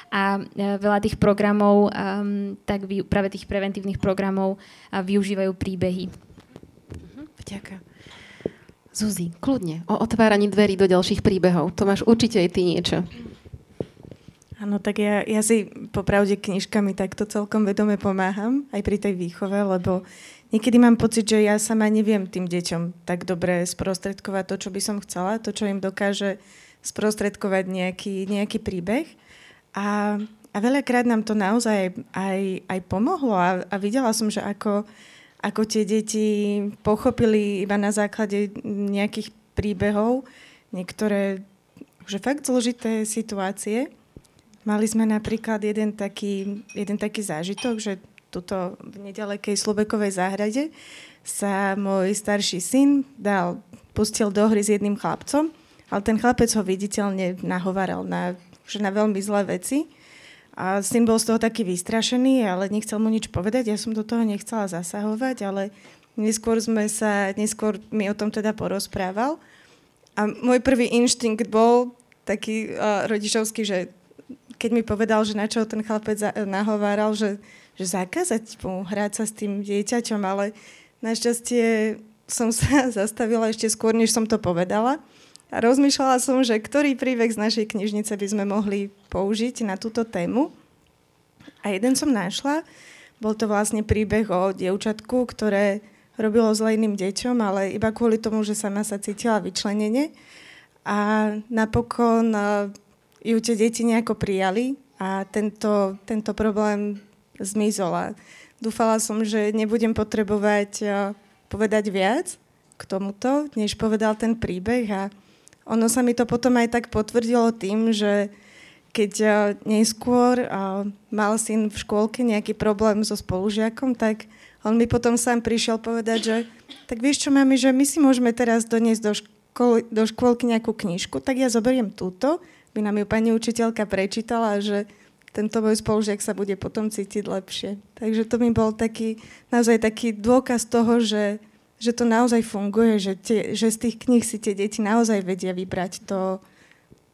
a uh, veľa tých programov, um, tak vy, práve tých preventívnych programov uh, využívajú príbehy. Uh-huh, Ďakujem. Zuzi, kľudne, o otváraní dverí do ďalších príbehov. To máš určite aj ty niečo. Áno, tak ja, ja si popravde knižkami takto celkom vedome pomáham, aj pri tej výchove, lebo niekedy mám pocit, že ja sama neviem tým deťom tak dobre sprostredkovať to, čo by som chcela, to, čo im dokáže sprostredkovať nejaký, nejaký príbeh. A, a veľakrát nám to naozaj aj, aj pomohlo a, a videla som, že ako ako tie deti pochopili iba na základe nejakých príbehov niektoré že fakt zložité situácie. Mali sme napríklad jeden taký, jeden taký zážitok, že tuto v nedalekej Slobekovej záhrade sa môj starší syn dal, pustil do hry s jedným chlapcom, ale ten chlapec ho viditeľne nahovaral na, že na veľmi zlé veci. A syn bol z toho taký vystrašený, ale nechcel mu nič povedať. Ja som do toho nechcela zasahovať, ale neskôr sme sa, neskôr mi o tom teda porozprával. A môj prvý inštinkt bol taký uh, rodičovský, že keď mi povedal, že na čo ten chlapec za- nahováral, že, že zakázať mu hrať sa s tým dieťaťom, ale našťastie som sa zastavila ešte skôr, než som to povedala. A rozmýšľala som, že ktorý príbeh z našej knižnice by sme mohli použiť na túto tému. A jeden som našla. Bol to vlastne príbeh o dievčatku, ktoré robilo zle iným deťom, ale iba kvôli tomu, že sama sa cítila vyčlenenie. A napokon ju tie deti nejako prijali a tento, tento problém zmizol. A dúfala som, že nebudem potrebovať povedať viac k tomuto, než povedal ten príbeh a ono sa mi to potom aj tak potvrdilo tým, že keď uh, neskôr uh, mal syn v škôlke nejaký problém so spolužiakom, tak on mi potom sám prišiel povedať, že tak vieš čo, mami, že my si môžeme teraz doniesť do, školy, do škôlky nejakú knižku, tak ja zoberiem túto, by nám ju pani učiteľka prečítala, že tento môj spolužiak sa bude potom cítiť lepšie. Takže to mi bol taký, naozaj taký dôkaz toho, že že to naozaj funguje, že, tie, že z tých kníh si tie deti naozaj vedia vybrať to,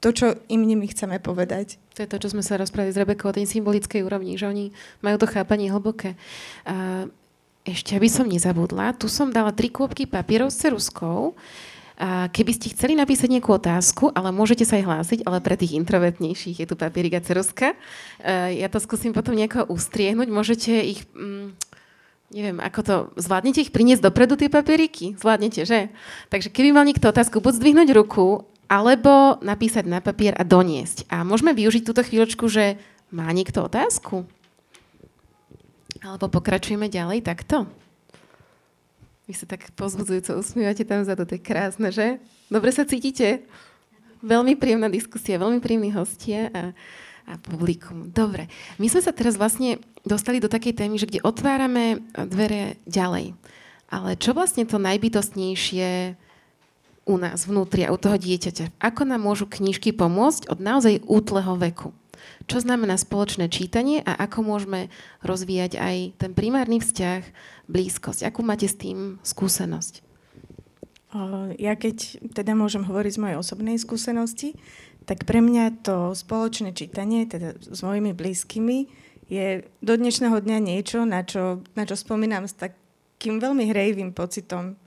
to, čo im nimi chceme povedať. To je to, čo sme sa rozprávali s Rebekou o tej symbolickej úrovni, že oni majú to chápanie hlboké. A ešte, aby som nezabudla, tu som dala tri kôpky papierov s ceruskou. A keby ste chceli napísať nejakú otázku, ale môžete sa aj hlásiť, ale pre tých introvertnejších je tu papierik a ceruska. Ja to skúsim potom nejako ustriehnúť. Môžete ich... Mm, Neviem, ako to... Zvládnete ich priniesť dopredu, tie papieriky? Zvládnete, že? Takže keby mal niekto otázku, buď zdvihnúť ruku, alebo napísať na papier a doniesť. A môžeme využiť túto chvíľočku, že má niekto otázku? Alebo pokračujeme ďalej takto? Vy sa tak pozbudzujúco usmievate tam za to, to je krásne, že? Dobre sa cítite? Veľmi príjemná diskusia, veľmi príjemní hostia a a publikum. Dobre. My sme sa teraz vlastne dostali do takej témy, že kde otvárame dvere ďalej. Ale čo vlastne to najbytostnejšie u nás vnútri a u toho dieťaťa. Ako nám môžu knižky pomôcť od naozaj útleho veku? Čo znamená spoločné čítanie a ako môžeme rozvíjať aj ten primárny vzťah, blízkosť? Akú máte s tým skúsenosť? Ja keď teda môžem hovoriť z mojej osobnej skúsenosti, tak pre mňa to spoločné čítanie, teda s mojimi blízkymi, je do dnešného dňa niečo, na čo, na čo spomínam s takým veľmi hrejivým pocitom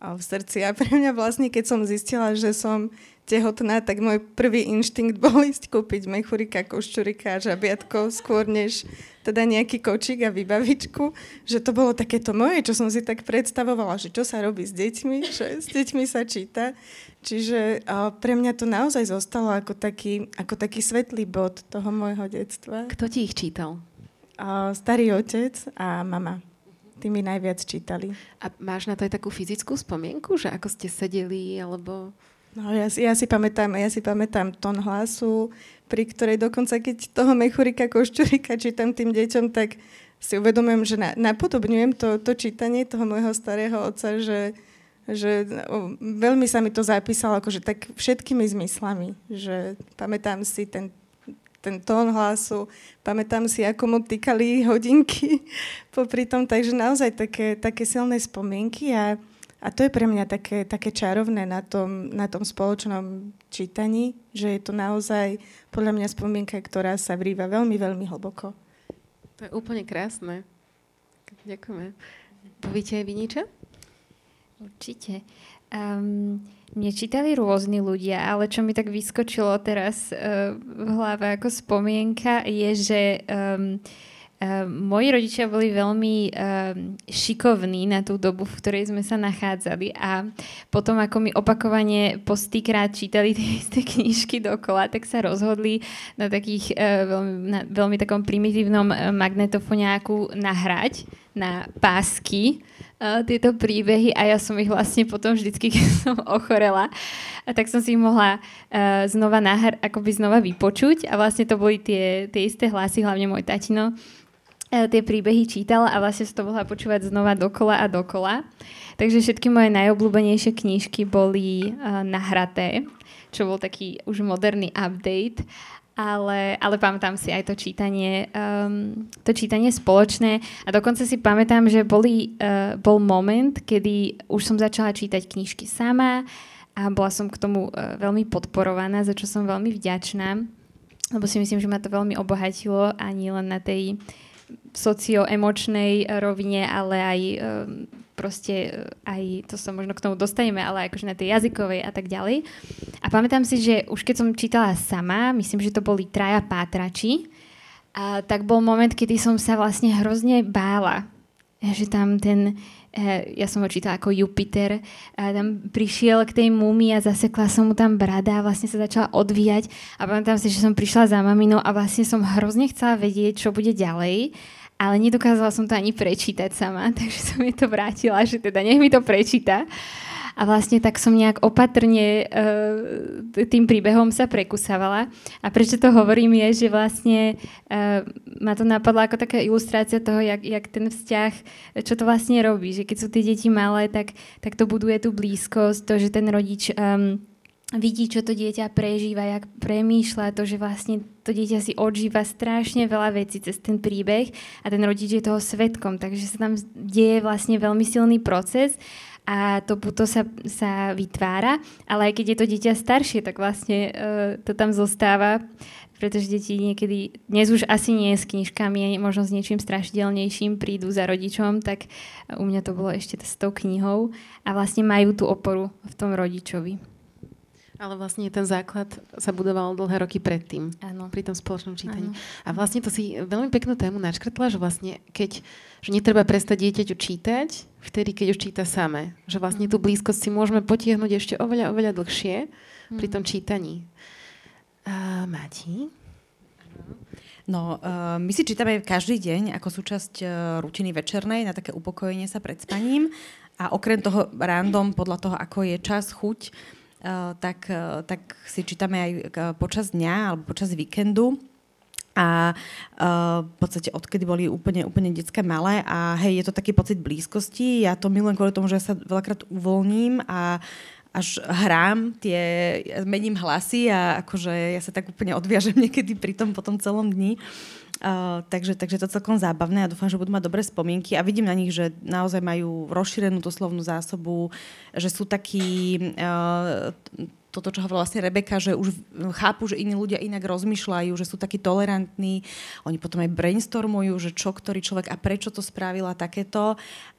v srdci. A pre mňa vlastne, keď som zistila, že som tehotná, tak môj prvý inštinkt bol ísť kúpiť mechurika, koščurika a žabiatko skôr než teda nejaký kočík a vybavičku. Že to bolo takéto moje, čo som si tak predstavovala, že čo sa robí s deťmi, že s deťmi sa číta. Čiže pre mňa to naozaj zostalo ako taký, ako taký svetlý bod toho môjho detstva. Kto ti ich čítal? Starý otec a mama tí mi najviac čítali. A máš na to aj takú fyzickú spomienku, že ako ste sedeli, alebo... No ja, ja si pamätám, ja si pamätám tón hlasu, pri ktorej dokonca keď toho mechurika koščurika čítam tým deťom, tak si uvedomujem, že na, napodobňujem to, to čítanie toho môjho starého otca, že, že o, veľmi sa mi to zapísalo akože tak všetkými zmyslami, že pamätám si ten ten tón hlasu, pamätám si, ako mu týkali hodinky popri tom, takže naozaj také, také silné spomienky a, a to je pre mňa také, také čarovné na tom, na tom spoločnom čítaní, že je to naozaj podľa mňa spomienka, ktorá sa vrýva veľmi, veľmi hlboko. To je úplne krásne. Ďakujeme. Povíte aj vy niečo? Určite. Um, mne čítali rôzni ľudia, ale čo mi tak vyskočilo teraz uh, v hlave ako spomienka je, že um, uh, moji rodičia boli veľmi uh, šikovní na tú dobu, v ktorej sme sa nachádzali a potom ako mi opakovane po stýkrát čítali tie isté knižky dokola, tak sa rozhodli na takých uh, veľmi, na veľmi takom primitívnom uh, magnetofoniáku nahrať na pásky tieto príbehy a ja som ich vlastne potom vždycky, keď som ochorela, a tak som si ich mohla uh, znova nahr- akoby znova vypočuť a vlastne to boli tie, tie isté hlasy, hlavne môj tatino tie príbehy čítal a vlastne som to mohla počúvať znova dokola a dokola. Takže všetky moje najobľúbenejšie knižky boli uh, nahraté, čo bol taký už moderný update ale, ale pamätám si aj to čítanie, um, to čítanie spoločné a dokonca si pamätám, že boli, uh, bol moment, kedy už som začala čítať knižky sama a bola som k tomu uh, veľmi podporovaná, za čo som veľmi vďačná, lebo si myslím, že ma to veľmi obohatilo ani len na tej socioemočnej rovine, ale aj um, proste e, aj, to sa možno k tomu dostaneme, ale akože na tej jazykovej a tak ďalej. A pamätám si, že už keď som čítala sama, myslím, že to boli traja pátrači, a tak bol moment, kedy som sa vlastne hrozne bála, že tam ten, ja som ho čítala ako Jupiter, a tam prišiel k tej múmii a zasekla som mu tam brada a vlastne sa začala odvíjať a pamätám si, že som prišla za maminou a vlastne som hrozne chcela vedieť, čo bude ďalej ale nedokázala som to ani prečítať sama, takže som mi to vrátila, že teda nech mi to prečíta. A vlastne tak som nejak opatrne uh, tým príbehom sa prekusávala. A prečo to hovorím je, že vlastne uh, ma to napadla ako taká ilustrácia toho, jak, jak ten vzťah, čo to vlastne robí. Že keď sú tie deti malé, tak, tak to buduje tú blízkosť, to, že ten rodič... Um, vidí, čo to dieťa prežíva, jak premýšľa, to, že vlastne to dieťa si odžíva strašne veľa vecí cez ten príbeh a ten rodič je toho svetkom, takže sa tam deje vlastne veľmi silný proces a to puto sa, sa vytvára, ale aj keď je to dieťa staršie, tak vlastne uh, to tam zostáva, pretože deti niekedy, dnes už asi nie s knižkami, možno s niečím strašidelnejším prídu za rodičom, tak u mňa to bolo ešte s tou knihou a vlastne majú tú oporu v tom rodičovi. Ale vlastne ten základ sa budoval dlhé roky predtým. Áno. Pri tom spoločnom čítaní. Áno. A vlastne to si veľmi peknú tému načkrtla, že vlastne keď, že netreba prestať dieťaťu čítať, vtedy, keď už číta samé. Že vlastne tú blízkosť si môžeme potiahnuť ešte oveľa, oveľa dlhšie mm. pri tom čítaní. Uh, Mati? No, uh, my si čítame každý deň ako súčasť uh, rutiny večernej na také upokojenie sa pred spaním a okrem toho random podľa toho, ako je čas, chuť, Eh, tak, eh, tak si čítame aj eh, počas dňa alebo počas víkendu. A uh, v podstate odkedy boli úplne, úplne detské malé a hej, je to taký pocit blízkosti. Ja to milujem kvôli tomu, že ja sa veľakrát uvoľním a až hrám tie, mením hlasy a akože ja sa tak úplne odviažem niekedy pri tom potom celom dni. Uh, takže, takže to celkom zábavné a dúfam, že budú mať dobré spomienky a vidím na nich, že naozaj majú rozšírenú tú slovnú zásobu, že sú takí uh, toto, čo hovorila vlastne Rebeka, že už chápu, že iní ľudia inak rozmýšľajú, že sú takí tolerantní. Oni potom aj brainstormujú, že čo ktorý človek a prečo to spravila takéto.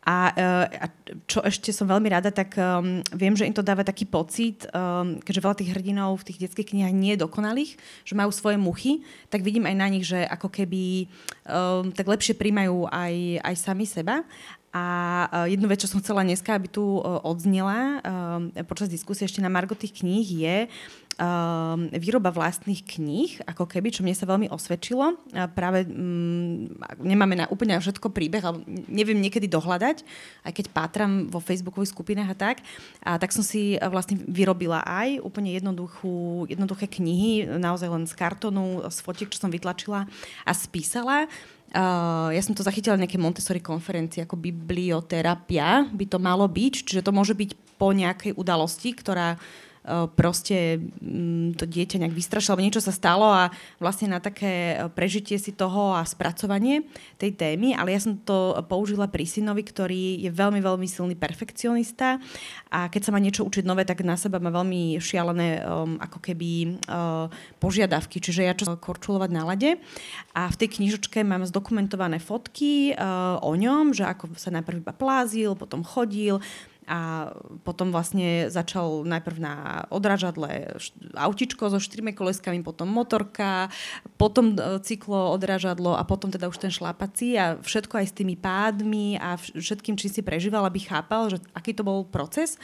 A, eh, a čo ešte som veľmi rada, tak um, viem, že im to dáva taký pocit, um, keďže veľa tých hrdinov v tých detských knihách nie je dokonalých, že majú svoje muchy, tak vidím aj na nich, že ako keby um, tak lepšie príjmajú aj, aj sami seba. A e, jednu vec, čo som chcela dneska, aby tu e, odznela e, počas diskusie ešte na Margo tých kníh, je výroba vlastných kníh, ako keby, čo mne sa veľmi osvedčilo. Práve mm, nemáme na úplne všetko príbeh, ale neviem niekedy dohľadať, aj keď pátram vo facebookových skupinách a tak. A tak som si vlastne vyrobila aj úplne jednoduchú, jednoduché knihy, naozaj len z kartonu, z fotiek, čo som vytlačila a spísala Uh, ja som to zachytila nejaké Montessori konferencii ako biblioterapia by to malo byť, čiže to môže byť po nejakej udalosti, ktorá Eh, proste mm, to dieťa nejak vystrašilo, alebo niečo sa stalo a vlastne na také eh, prežitie si toho a spracovanie tej témy, ale ja som to použila pri synovi, ktorý je veľmi, veľmi silný perfekcionista a keď sa má niečo učiť nové, tak na seba má veľmi šialené um, ako keby uh, požiadavky, čiže ja čo korčulovať na lade a v tej knižočke mám zdokumentované fotky uh, o ňom, že ako sa najprv iba plázil, potom chodil, a potom vlastne začal najprv na odrážadle autičko so štyrmi koleskami, potom motorka, potom e, cyklo, odrážadlo a potom teda už ten šlapací a všetko aj s tými pádmi a všetkým, čím si prežíval, aby chápal, že aký to bol proces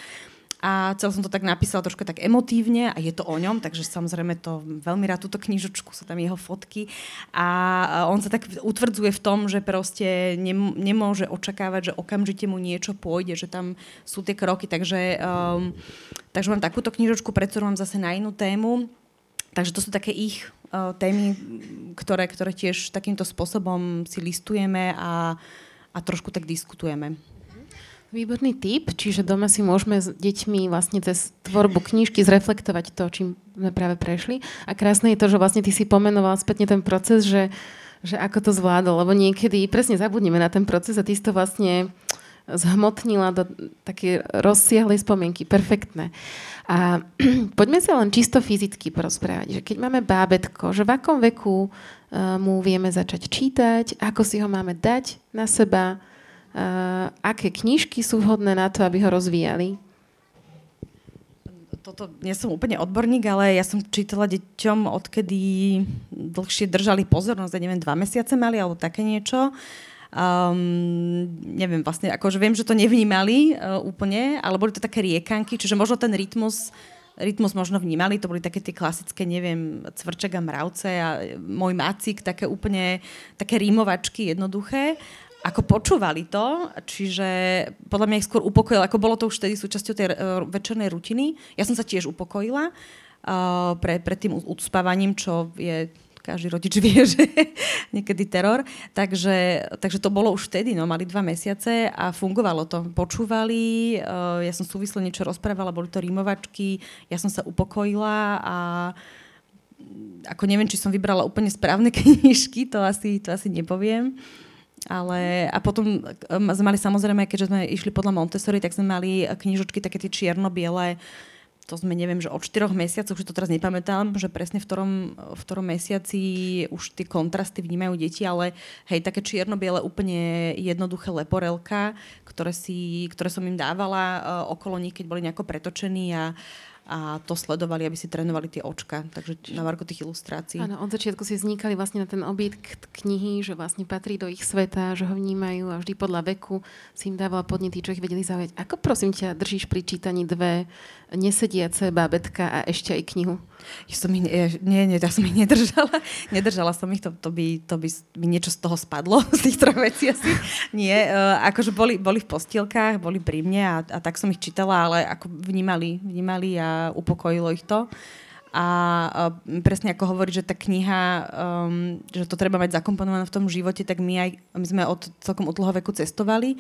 a celé som to tak napísala trošku tak emotívne a je to o ňom, takže samozrejme to veľmi rád túto knižočku, sú tam jeho fotky. A on sa tak utvrdzuje v tom, že proste nemôže očakávať, že okamžite mu niečo pôjde, že tam sú tie kroky, takže, um, takže mám takúto knižočku, pred ktorú mám zase na inú tému, takže to sú také ich uh, témy, ktoré, ktoré tiež takýmto spôsobom si listujeme a, a trošku tak diskutujeme. Výborný tip, čiže doma si môžeme s deťmi vlastne cez tvorbu knižky zreflektovať to, čím sme práve prešli. A krásne je to, že vlastne ty si pomenoval spätne ten proces, že, že ako to zvládol, lebo niekedy presne zabudneme na ten proces a ty si to vlastne zhmotnila do také rozsiahlej spomienky. Perfektné. A poďme sa len čisto fyzicky porozprávať, že keď máme bábetko, že v akom veku uh, mu vieme začať čítať, ako si ho máme dať na seba, aké knižky sú vhodné na to, aby ho rozvíjali? Toto nie som úplne odborník, ale ja som čítala deťom, odkedy dlhšie držali pozornosť, ja neviem, dva mesiace mali alebo také niečo. Um, neviem, vlastne, akože viem, že to nevnímali uh, úplne, ale boli to také riekanky, čiže možno ten rytmus rytmus možno vnímali, to boli také tie klasické, neviem, cvrček a mravce a môj macik, také úplne, také rímovačky jednoduché ako počúvali to, čiže podľa mňa ich skôr upokojila, ako bolo to už vtedy súčasťou tej uh, večernej rutiny. Ja som sa tiež upokojila uh, pre, tým uspávaním, čo je každý rodič vie, že niekedy teror. Takže, takže to bolo už vtedy, no, mali dva mesiace a fungovalo to. Počúvali, uh, ja som súvisle niečo rozprávala, boli to rímovačky, ja som sa upokojila a ako neviem, či som vybrala úplne správne knižky, to asi, to asi nepoviem. Ale a potom sme mali samozrejme, keďže sme išli podľa Montessori, tak sme mali knižočky také tie čierno-biele, to sme neviem, že od 4 mesiacov, už to teraz nepamätám, že presne v ktorom, v ktorom mesiaci už tie kontrasty vnímajú deti, ale hej, také čierno-biele úplne jednoduché leporelka, ktoré, si, ktoré som im dávala uh, okolo nich, keď boli nejako pretočení a uh, a to sledovali, aby si trénovali tie očka. Takže na varko tých ilustrácií. Áno, od začiatku si vznikali vlastne na ten obyt knihy, že vlastne patrí do ich sveta, že ho vnímajú a vždy podľa veku si im dávala podnety, čo ich vedeli zaujať. Ako prosím ťa držíš pri čítaní dve nesediace bábetka a ešte aj knihu? Ja som ich, nie, nie, ja som ich nedržala. Nedržala som ich, to, to, by, to by mi niečo z toho spadlo, z tých troch vecí asi. Nie, uh, akože boli, boli v postielkách, boli pri mne a, a tak som ich čítala, ale ako vnímali, vnímali a upokojilo ich to. A uh, presne ako hovorí, že tá kniha, um, že to treba mať zakomponované v tom živote, tak my, aj, my sme od celkom od veku cestovali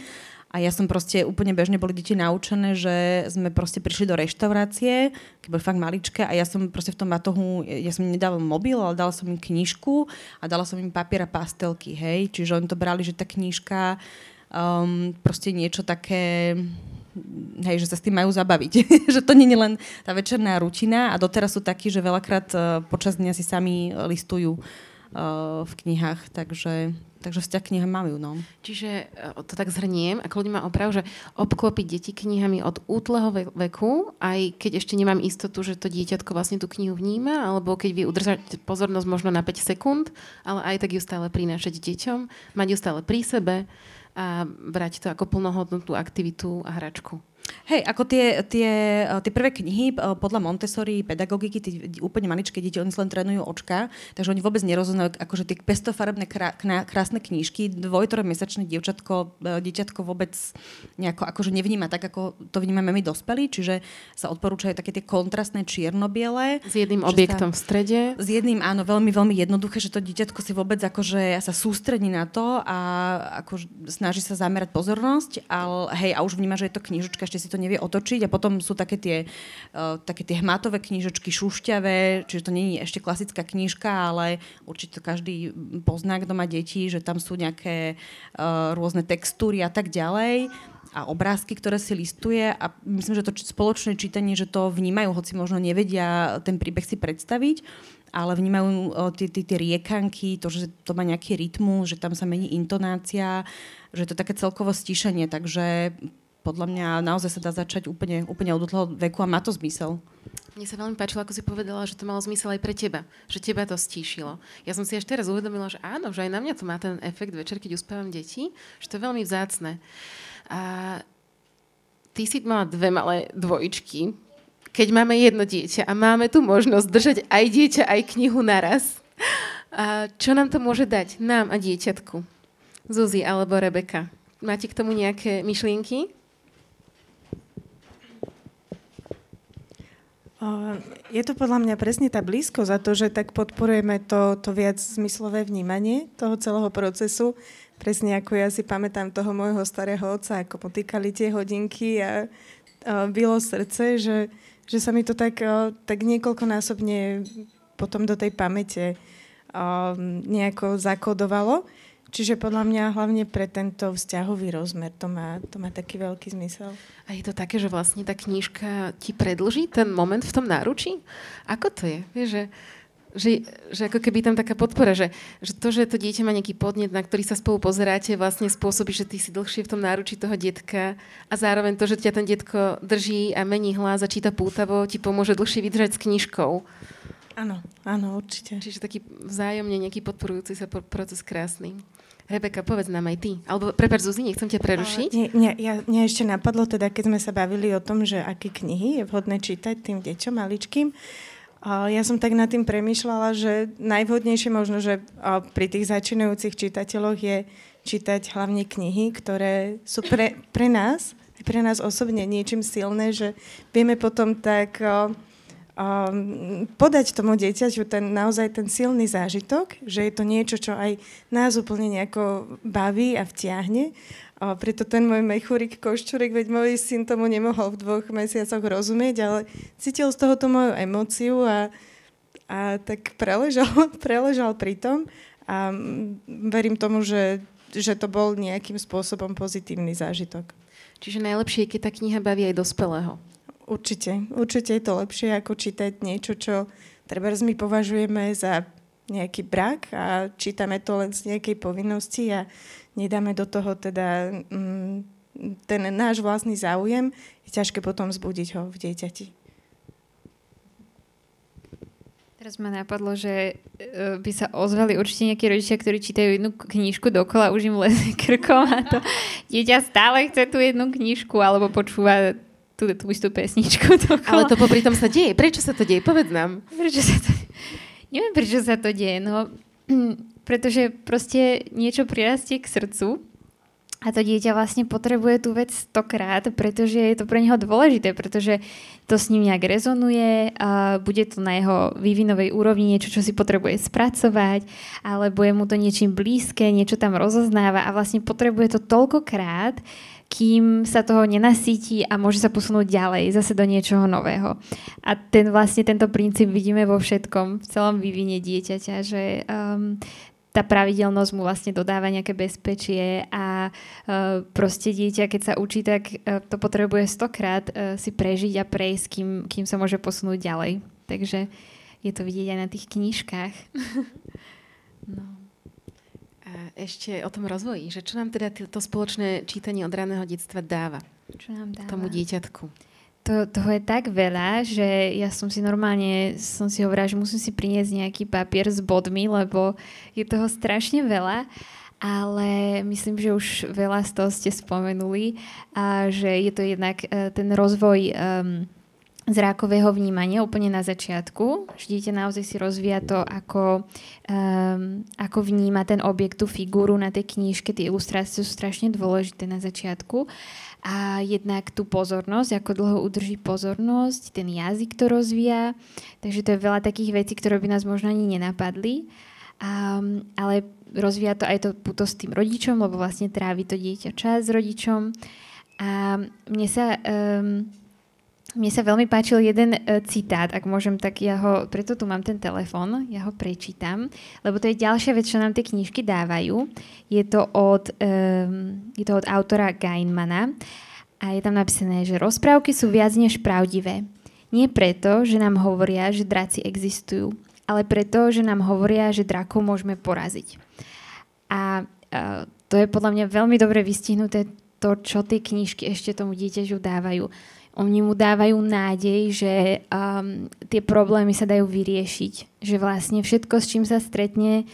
A ja som proste úplne bežne boli deti naučené, že sme proste prišli do reštaurácie, keď boli fakt maličké a ja som proste v tom batohu, ja som im nedával mobil, ale dala som im knižku a dala som im papier a pastelky, hej. Čiže oni to brali, že tá knižka um, proste niečo také hej, že sa s tým majú zabaviť. že to nie je len tá večerná rutina a doteraz sú takí, že veľakrát uh, počas dňa si sami listujú uh, v knihách, takže Takže vzťah kniha majú, no. Čiže e, to tak zhrniem, ako ľudí má oprav, že obklopiť deti knihami od útleho veku, aj keď ešte nemám istotu, že to dieťatko vlastne tú knihu vníma, alebo keď vie udržať pozornosť možno na 5 sekúnd, ale aj tak ju stále prinášať deťom, mať ju stále pri sebe a brať to ako plnohodnotnú aktivitu a hračku. Hej, ako tie, tie, eh, tie prvé knihy eh, podľa Montessori pedagogiky, tí úplne maličké deti, oni len trénujú očka, takže oni vôbec nerozumejú, akože tie pestofarebné krá, krásne knížky, dvoj-trojmesačné dievčatko, eh, dieťatko vôbec nejako akože nevníma tak, ako to vnímame my dospelí, čiže sa odporúčajú také tie kontrastné čierno-biele. S jedným objektom sa, v strede. S jedným, áno, veľmi, veľmi jednoduché, že to dieťatko si vôbec akože sa sústredí na to a ako snaží sa zamerať pozornosť, ale hej, a už vníma, že je to knižočka, ešte si to nevie otočiť a potom sú také tie, uh, také tie hmatové knižočky, šušťavé, čiže to nie je ešte klasická knižka, ale určite každý pozná, kto má deti, že tam sú nejaké uh, rôzne textúry a tak ďalej a obrázky, ktoré si listuje a myslím, že to spoločné čítanie, že to vnímajú, hoci možno nevedia ten príbeh si predstaviť, ale vnímajú tie, tie, riekanky, to, že to má nejaký rytmus, že tam sa mení intonácia, že to je také celkovo stíšenie, takže podľa mňa naozaj sa dá začať úplne, úplne od toho veku a má to zmysel. Mne sa veľmi páčilo, ako si povedala, že to malo zmysel aj pre teba. Že teba to stíšilo. Ja som si až teraz uvedomila, že áno, že aj na mňa to má ten efekt večer, keď uspávam deti, že to je veľmi vzácne. A ty si mala dve malé dvojičky. Keď máme jedno dieťa a máme tu možnosť držať aj dieťa, aj knihu naraz, a čo nám to môže dať? Nám a dieťatku. Zuzi alebo Rebeka. Máte k tomu nejaké myšlienky? Je to podľa mňa presne tá blízko za to, že tak podporujeme to, to viac zmyslové vnímanie toho celého procesu. Presne ako ja si pamätám toho môjho starého otca, ako mu týkali tie hodinky a, bylo srdce, že, že sa mi to tak, tak niekoľkonásobne potom do tej pamäte nejako zakodovalo. Čiže podľa mňa hlavne pre tento vzťahový rozmer to má, to má taký veľký zmysel. A je to také, že vlastne tá knižka ti predlží ten moment v tom náručí? Ako to je? Vieš, že, že, že ako keby tam taká podpora, že, že to, že to dieťa má nejaký podnet, na ktorý sa spolu pozeráte, vlastne spôsobí, že ty si dlhšie v tom náručí toho detka a zároveň to, že ťa ten detko drží a mení hlas a číta pútavo, ti pomôže dlhšie vydržať s knižkou. Áno, áno, určite. Čiže taký vzájomne nejaký podporujúci sa proces krásny. Rebeka, povedz nám aj ty. Alebo, prepáč, Zuzi, nechcem ťa prerušiť. Nie, nie, ja, mne ešte napadlo, teda, keď sme sa bavili o tom, že aké knihy je vhodné čítať tým deťom maličkým, ja som tak nad tým premyšľala, že najvhodnejšie možno, že pri tých začínajúcich čitateľoch je čítať hlavne knihy, ktoré sú pre, pre nás, pre nás osobne niečím silné, že vieme potom tak... Um, podať tomu dieťaťu ten, naozaj ten silný zážitok, že je to niečo, čo aj nás úplne nejako baví a vtiahne. A preto ten môj mechúrik koščurek, veď môj syn tomu nemohol v dvoch mesiacoch rozumieť, ale cítil z toho tú moju emóciu a, a tak preležal, preležal pri tom a verím tomu, že, že to bol nejakým spôsobom pozitívny zážitok. Čiže najlepšie je, keď tá kniha baví aj dospelého. Určite. Určite je to lepšie, ako čítať niečo, čo treba my považujeme za nejaký brak a čítame to len z nejakej povinnosti a nedáme do toho teda mm, ten náš vlastný záujem, je ťažké potom zbudiť ho v dieťati. Teraz ma napadlo, že e, by sa ozvali určite nejakí rodičia, ktorí čítajú jednu knižku dokola, už im leze krkom a to dieťa stále chce tú jednu knižku alebo počúva tú, tú istú pesničku. Dokola. Ale to popri tom sa deje. Prečo sa to deje? Povedz nám. Prečo sa to... Neviem, prečo sa to deje. No, pretože proste niečo prirastie k srdcu a to dieťa vlastne potrebuje tú vec stokrát, pretože je to pre neho dôležité, pretože to s ním nejak rezonuje, a bude to na jeho vývinovej úrovni niečo, čo si potrebuje spracovať, alebo je mu to niečím blízke, niečo tam rozoznáva a vlastne potrebuje to toľkokrát, kým sa toho nenasíti a môže sa posunúť ďalej, zase do niečoho nového. A ten vlastne tento princíp vidíme vo všetkom, v celom vývine dieťaťa, že um, tá pravidelnosť mu vlastne dodáva nejaké bezpečie a uh, proste dieťa, keď sa učí, tak uh, to potrebuje stokrát uh, si prežiť a prejsť, kým, kým sa môže posunúť ďalej. Takže je to vidieť aj na tých knižkách. no. A ešte o tom rozvoji, že čo nám teda to spoločné čítanie od raného detstva dáva? Čo nám dáva? Tomu dieťatku. To, toho je tak veľa, že ja som si normálne, som si hovorila, že musím si priniesť nejaký papier s bodmi, lebo je toho strašne veľa ale myslím, že už veľa z toho ste spomenuli a že je to jednak uh, ten rozvoj um, zrákového vnímania úplne na začiatku. Dieťa naozaj si rozvíja to, ako, um, ako vníma ten objekt, tú figúru na tej knižke. Tie ilustrácie sú strašne dôležité na začiatku. A jednak tú pozornosť, ako dlho udrží pozornosť, ten jazyk to rozvíja. Takže to je veľa takých vecí, ktoré by nás možno ani nenapadli. Um, ale rozvíja to aj to puto s tým rodičom, lebo vlastne trávi to dieťa čas s rodičom. A mne sa... Um, mne sa veľmi páčil jeden uh, citát, ak môžem, tak ja ho, preto tu mám ten telefon, ja ho prečítam, lebo to je ďalšia vec, čo nám tie knižky dávajú. Je to od, um, je to od autora Gainmana a je tam napísané, že rozprávky sú viac než pravdivé. Nie preto, že nám hovoria, že draci existujú, ale preto, že nám hovoria, že drakov môžeme poraziť. A uh, to je podľa mňa veľmi dobre vystihnuté to, čo tie knižky ešte tomu dieťaťu dávajú oni mu dávajú nádej, že um, tie problémy sa dajú vyriešiť. Že vlastne všetko, s čím sa stretne,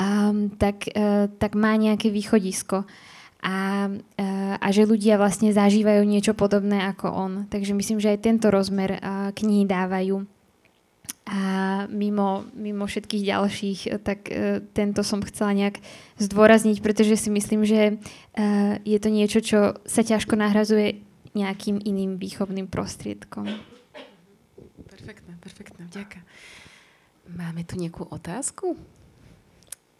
um, tak, uh, tak má nejaké východisko. A, uh, a že ľudia vlastne zažívajú niečo podobné ako on. Takže myslím, že aj tento rozmer uh, knihy dávajú. A mimo, mimo všetkých ďalších, tak uh, tento som chcela nejak zdôrazniť, pretože si myslím, že uh, je to niečo, čo sa ťažko nahrazuje nejakým iným výchovným prostriedkom. Perfektné, perfektné, vďaka. Máme tu nejakú otázku?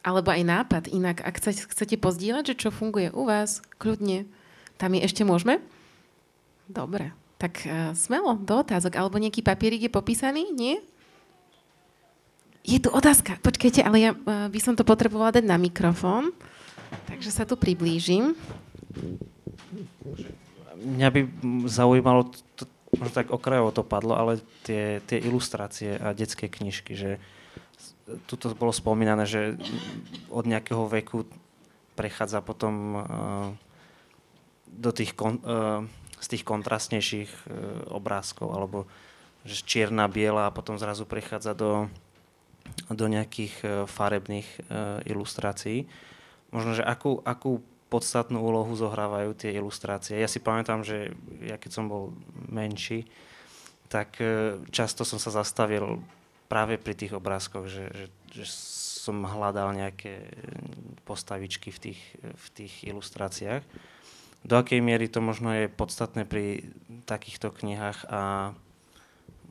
Alebo aj nápad. Inak, ak chcete pozdieľať, že čo funguje u vás, kľudne, tam je ešte môžeme? Dobre, tak uh, smelo, do otázok. Alebo nejaký papierik je popísaný? Nie? Je tu otázka. Počkajte, ale ja uh, by som to potrebovala dať na mikrofón. Takže sa tu priblížim mňa by zaujímalo, to, možno tak okrajovo to padlo, ale tie, tie ilustrácie a detské knižky, že tuto bolo spomínané, že od nejakého veku prechádza potom uh, do tých kon, uh, z tých kontrastnejších uh, obrázkov, alebo že čierna, biela a potom zrazu prechádza do, do nejakých farebných ilustrácií. Možno, že akú, akú podstatnú úlohu zohrávajú tie ilustrácie. Ja si pamätám, že ja keď som bol menší, tak e, často som sa zastavil práve pri tých obrázkoch, že, že, že som hľadal nejaké postavičky v tých, v tých ilustráciách. Do akej miery to možno je podstatné pri takýchto knihách a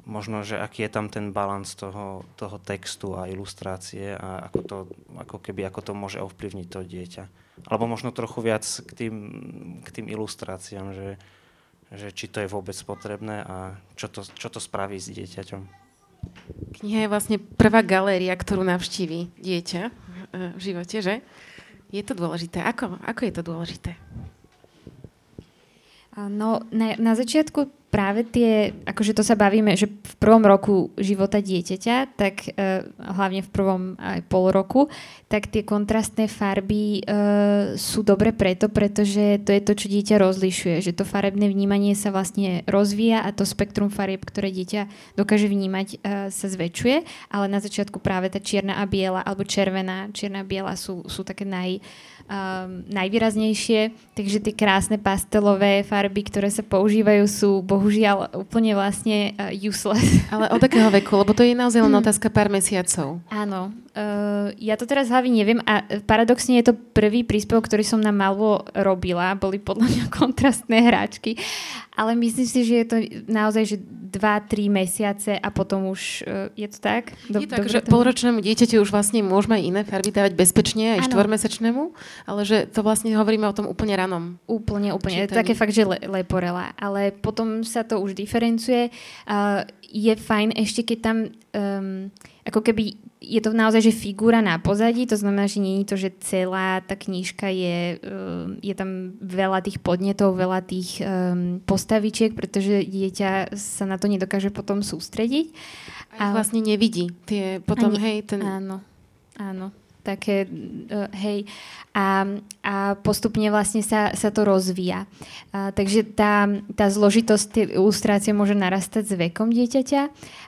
možno, že aký je tam ten balans toho, toho textu a ilustrácie a ako, to, ako keby ako to môže ovplyvniť to dieťa. Alebo možno trochu viac k tým, k tým ilustráciám, že, že či to je vôbec potrebné a čo to, čo to spraví s dieťaťom. Kniha je vlastne prvá galéria, ktorú navštíví dieťa v živote, že? Je to dôležité. Ako, ako je to dôležité? No, na, na začiatku práve tie, akože to sa bavíme, že v prvom roku života dieťaťa, tak e, hlavne v prvom aj pol roku, tak tie kontrastné farby e, sú dobre preto, pretože to je to, čo dieťa rozlišuje, že to farebné vnímanie sa vlastne rozvíja a to spektrum farieb, ktoré dieťa dokáže vnímať, e, sa zväčšuje, ale na začiatku práve tá čierna a biela alebo červená, čierna a biela sú, sú také naj um, najvýraznejšie, takže tie krásne pastelové farby, ktoré sa používajú, sú bohužiaľ úplne vlastne uh, useless. Ale od akého veku? Lebo to je naozaj len otázka pár mesiacov. Áno, Uh, ja to teraz hlavy neviem a paradoxne je to prvý príspevok, ktorý som na Malvo robila. Boli podľa mňa kontrastné hráčky. Ale myslím si, že je to naozaj, že 2-3 mesiace a potom už uh, je to tak? Do, je tak, že to... polročnému dieťaťu už vlastne môžeme iné farby dávať bezpečne, aj štvormesačnému, ale že to vlastne hovoríme o tom úplne ranom. Úplne, úplne. To také fakt, že le, leporela. Ale potom sa to už diferencuje. Uh, je fajn ešte, keď tam um, ako keby je to naozaj, že figúra na pozadí, to znamená, že nie je to, že celá tá knižka je, um, je tam veľa tých podnetov, veľa tých um, postavičiek, pretože dieťa sa na to nedokáže potom sústrediť. A vlastne nevidí tie potom, Ani, hej, ten... Áno, áno také, uh, hej, a, a postupne vlastne sa, sa to rozvíja. Uh, takže tá, tá zložitosť tej ilustrácie môže narastať s vekom dieťaťa.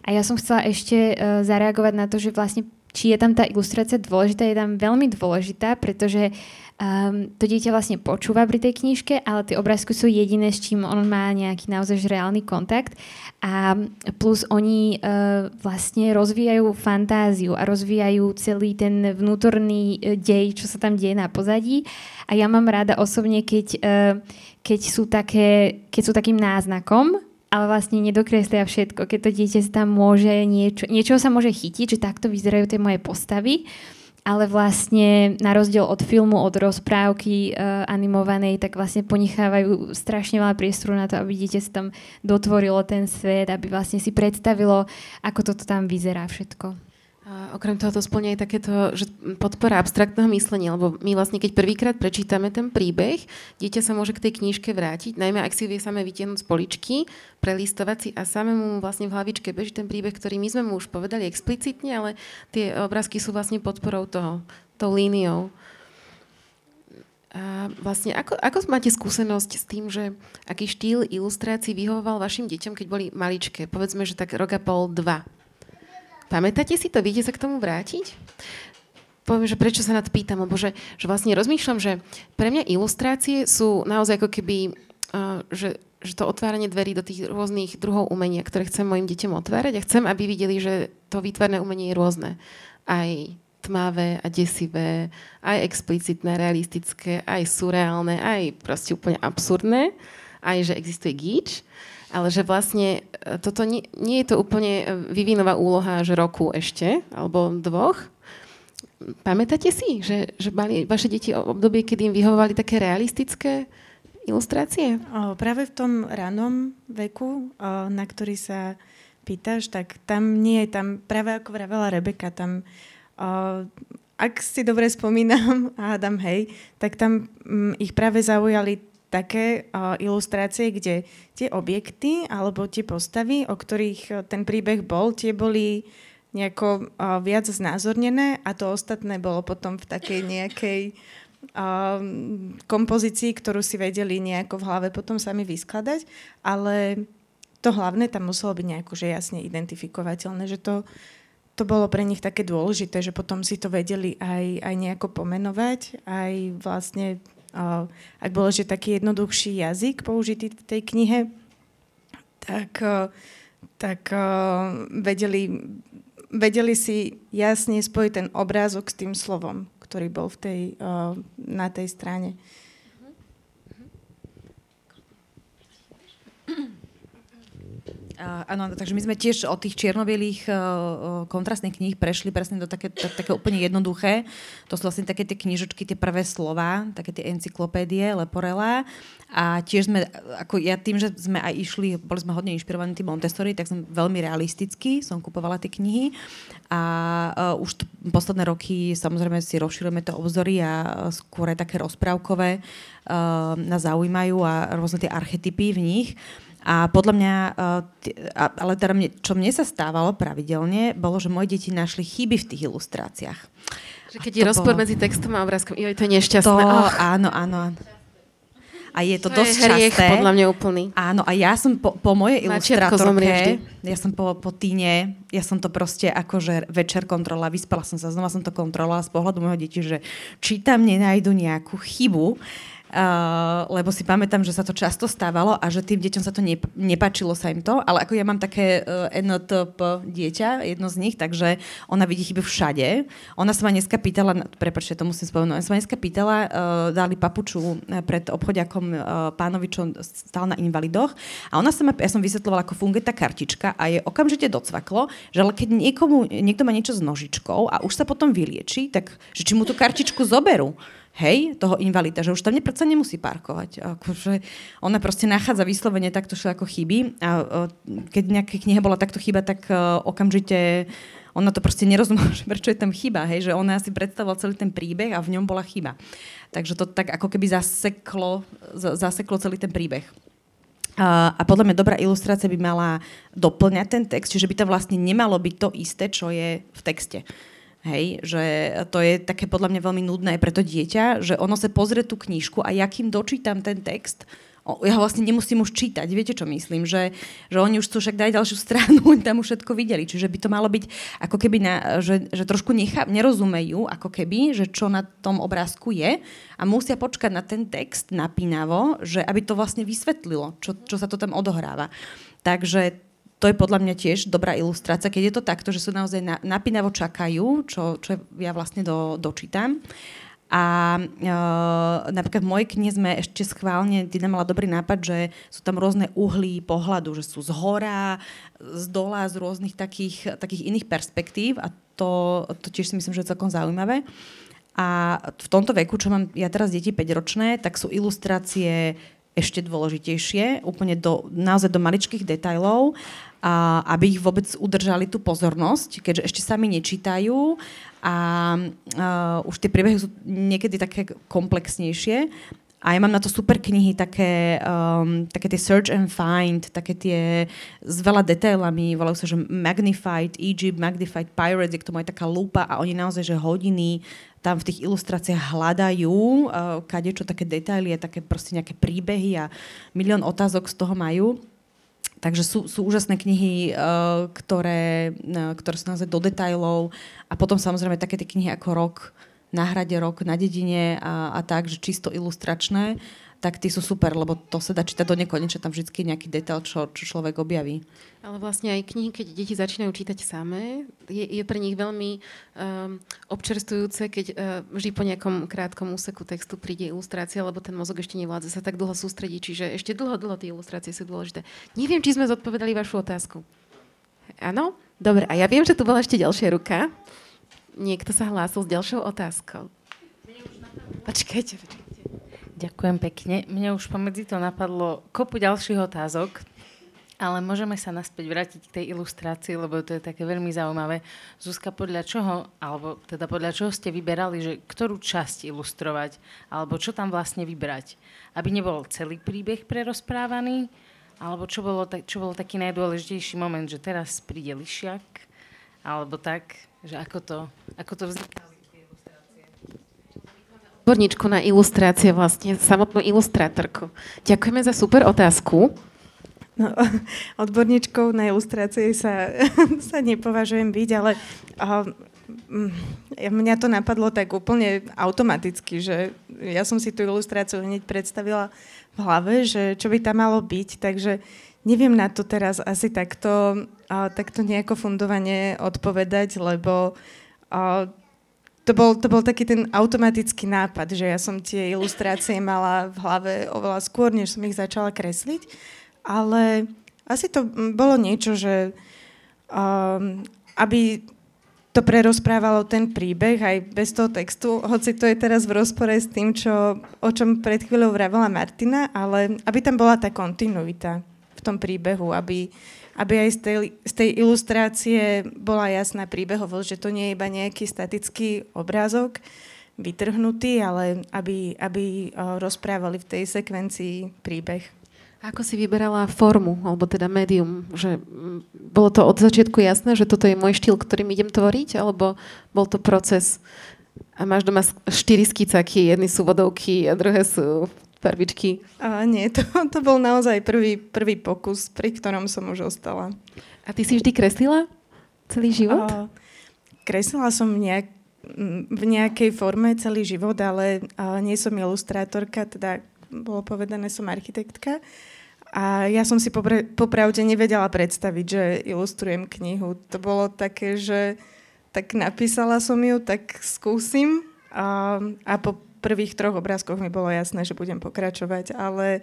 A ja som chcela ešte uh, zareagovať na to, že vlastne či je tam tá ilustrácia dôležitá, je tam veľmi dôležitá, pretože uh, um, to dieťa vlastne počúva pri tej knižke, ale tie obrázky sú jediné, s čím on má nejaký naozaj reálny kontakt. A plus oni uh, vlastne rozvíjajú fantáziu a rozvíjajú celý ten vnútorný uh, dej, čo sa tam deje na pozadí. A ja mám rada osobne, keď, uh, keď, sú, také, keď sú takým náznakom, ale vlastne nedokreslia všetko. Keď to dieťa tam môže niečo, niečoho sa môže chytiť, že takto vyzerajú tie moje postavy ale vlastne na rozdiel od filmu, od rozprávky uh, animovanej, tak vlastne ponechávajú strašne veľa priestoru na to, aby dieťa sa tam dotvorilo ten svet, aby vlastne si predstavilo, ako toto tam vyzerá všetko. Okrem toho to splňa aj takéto, že podpora abstraktného myslenia, lebo my vlastne keď prvýkrát prečítame ten príbeh, dieťa sa môže k tej knižke vrátiť, najmä ak si vie samé vytiahnuť z poličky, prelistovať si a samému vlastne v hlavičke beží ten príbeh, ktorý my sme mu už povedali explicitne, ale tie obrázky sú vlastne podporou toho, tou líniou. A vlastne ako, ako máte skúsenosť s tým, že aký štýl ilustrácií vyhovoval vašim deťom, keď boli maličké? Povedzme, že tak rok a pol, dva. Pamätáte si to? Viete sa k tomu vrátiť? Poviem, že prečo sa na to pýtam, lebo že, že vlastne rozmýšľam, že pre mňa ilustrácie sú naozaj ako keby, uh, že, že to otváranie dverí do tých rôznych druhov umenia, ktoré chcem mojim deťom otvárať a chcem, aby videli, že to výtvarné umenie je rôzne. Aj tmavé a desivé, aj explicitné, realistické, aj surreálne, aj proste úplne absurdné, aj že existuje gíč ale že vlastne e, toto nie, nie je to úplne e, vyvinová úloha, že roku ešte, alebo dvoch. Pamätáte si, že, že mali vaše deti obdobie, kedy im vyhovovali také realistické ilustrácie? O, práve v tom ranom veku, o, na ktorý sa pýtaš, tak tam nie je tam, práve ako vravela Rebeka, tam o, ak si dobre spomínam, a Adam, hej, tak tam m, ich práve zaujali také uh, ilustrácie, kde tie objekty alebo tie postavy, o ktorých uh, ten príbeh bol, tie boli nejako uh, viac znázornené a to ostatné bolo potom v takej nejakej uh, kompozícii, ktorú si vedeli nejako v hlave potom sami vyskladať, ale to hlavné tam muselo byť nejako že jasne identifikovateľné, že to, to bolo pre nich také dôležité, že potom si to vedeli aj, aj nejako pomenovať, aj vlastne ak bol že taký jednoduchší jazyk použitý v tej knihe, tak, tak vedeli, vedeli si jasne spojiť ten obrázok s tým slovom, ktorý bol v tej, na tej strane. Áno, takže my sme tiež od tých čiernobielých uh, kontrastných kníh prešli presne do také, tak, také úplne jednoduché. To sú vlastne také tie knižočky, tie prvé slova, také tie encyklopédie, Leporela. A tiež sme, ako ja tým, že sme aj išli, boli sme hodne inšpirovaní tým Montessori, tak som veľmi realisticky som kupovala tie knihy. A uh, už t- posledné roky samozrejme si rozširujeme to obzory a skôr aj také rozprávkové uh, nás zaujímajú a rôzne tie archetypy v nich. A podľa mňa, eh, ale teda mne, čo mne sa stávalo pravidelne, bolo, že moje deti našli chyby v tých ilustráciách. Že keď je rozpor bolo... medzi textom a obrázkom, jo, to je nešťastné. To, oh. áno, áno. A je to, to dosť je hriech, časté. podľa mňa úplný. Áno, a ja som po, po mojej ilustrátorke, ja som po, po týne, ja som to proste akože večer kontrola, vyspala som sa, znova som to kontrolovala z pohľadu mojho deti, že či tam nenajdu nejakú chybu Uh, lebo si pamätám, že sa to často stávalo a že tým deťom sa to nep- nepačilo sa im to, ale ako ja mám také uh, NTP dieťa, jedno z nich, takže ona vidí chyby všade. Ona sa ma dneska pýtala, prepačte, to musím spomenúť, ona sa ma dneska pýtala, uh, dali papuču pred obchodiakom uh, pánovi, čo stál na invalidoch a ona sa ma, ja som vysvetlovala, ako funguje tá kartička a je okamžite docvaklo, že ale keď niekomu, niekto má niečo s nožičkou a už sa potom vylieči, tak že či mu tú kartičku zoberú hej, toho invalida, že už tam nepredsa nemusí parkovať. Akože ona proste nachádza vyslovene takto ako chyby a keď nejaká kniha bola takto chyba, tak uh, okamžite ona to proste nerozumela, že prečo je tam chyba, hej, že ona si predstavovala celý ten príbeh a v ňom bola chyba. Takže to tak ako keby zaseklo, zaseklo celý ten príbeh. A, a podľa mňa dobrá ilustrácia by mala doplňať ten text, čiže by to vlastne nemalo byť to isté, čo je v texte. Hej, že to je také podľa mňa veľmi nudné pre to dieťa, že ono sa pozrie tú knižku a ja dočítam ten text, ja ho vlastne nemusím už čítať. Viete, čo myslím? Že, že oni už chcú však dať ďalšiu stranu, oni tam už všetko videli. Čiže by to malo byť ako keby, na, že, že trošku nechá, nerozumejú, ako keby, že čo na tom obrázku je a musia počkať na ten text napínavo, že aby to vlastne vysvetlilo, čo, čo sa to tam odohráva. Takže to je podľa mňa tiež dobrá ilustrácia, keď je to takto, že sú naozaj na, napínavo čakajú, čo, čo ja vlastne do, dočítam. A e, napríklad v mojej knihe sme ešte schválne, Dina mala dobrý nápad, že sú tam rôzne uhly pohľadu, že sú z hora, z dola, z rôznych takých, takých iných perspektív a to, to tiež si myslím, že je celkom zaujímavé. A v tomto veku, čo mám ja teraz deti 5-ročné, tak sú ilustrácie ešte dôležitejšie, úplne do, naozaj do maličkých detajlov a aby ich vôbec udržali tú pozornosť, keďže ešte sami nečítajú a uh, už tie príbehy sú niekedy také komplexnejšie. A ja mám na to super knihy, také, um, také tie search and find, také tie s veľa detailami, volajú sa, že Magnified Egypt, Magnified Pirates, je k tomu aj taká lupa a oni naozaj, že hodiny tam v tých ilustráciách hľadajú uh, kadečo také detaily také proste nejaké príbehy a milión otázok z toho majú. Takže sú, sú úžasné knihy, uh, ktoré, uh, ktoré sú naozaj do detajlov a potom samozrejme také tie knihy ako Rok na hrade, Rok na dedine a, a tak, že čisto ilustračné tak tí sú super, lebo to sa dá čítať do nekonečna, tam vždy nejaký detail, čo, čo človek objaví. Ale vlastne aj knihy, keď deti začínajú čítať samé, je, je pre nich veľmi um, občerstvujúce, keď uh, vždy po nejakom krátkom úseku textu príde ilustrácia, lebo ten mozog ešte nevládze sa tak dlho sústredí, čiže ešte dlho, dlho tie ilustrácie sú dôležité. Neviem, či sme zodpovedali vašu otázku. Áno? Dobre, a ja viem, že tu bola ešte ďalšia ruka. Niekto sa hlásil s ďalšou otázkou. Počkajte, počkajte. Ďakujem pekne. Mne už pomedzi to napadlo kopu ďalších otázok, ale môžeme sa naspäť vrátiť k tej ilustrácii, lebo to je také veľmi zaujímavé. Zuzka, podľa čoho, alebo teda podľa čoho ste vyberali, že ktorú časť ilustrovať, alebo čo tam vlastne vybrať? Aby nebol celý príbeh prerozprávaný, alebo čo bolo, čo bol taký najdôležitejší moment, že teraz príde lišiak, alebo tak, že ako to, ako to vzniká odborníčku na ilustrácie, vlastne samotnú ilustrátorku. Ďakujeme za super otázku. No, odborníčkou na ilustrácie sa, sa nepovažujem byť, ale uh, mňa to napadlo tak úplne automaticky, že ja som si tú ilustráciu hneď predstavila v hlave, že čo by tam malo byť, takže neviem na to teraz asi takto, takto nejako fundovanie odpovedať, lebo to bol, to bol taký ten automatický nápad, že ja som tie ilustrácie mala v hlave oveľa skôr, než som ich začala kresliť. Ale asi to bolo niečo, že um, aby to prerozprávalo ten príbeh aj bez toho textu, hoci to je teraz v rozpore s tým, čo, o čom pred chvíľou vravela Martina, ale aby tam bola tá kontinuita v tom príbehu, aby, aby aj z tej, z tej ilustrácie bola jasná príbehovosť, že to nie je iba nejaký statický obrázok vytrhnutý, ale aby, aby rozprávali v tej sekvencii príbeh. Ako si vyberala formu, alebo teda médium? Že bolo to od začiatku jasné, že toto je môj štýl, ktorým idem tvoriť, alebo bol to proces a máš doma štyri skicaky, jedny sú vodovky a druhé sú farbičky? A nie, to, to bol naozaj prvý, prvý pokus, pri ktorom som už ostala. A ty si vždy kreslila celý život? A, kreslila som nejak, v nejakej forme celý život, ale nie som ilustrátorka, teda bolo povedané, som architektka. A ja som si popra- popravde nevedela predstaviť, že ilustrujem knihu. To bolo také, že tak napísala som ju, tak skúsim. A, a po prvých troch obrázkoch mi bolo jasné, že budem pokračovať, ale,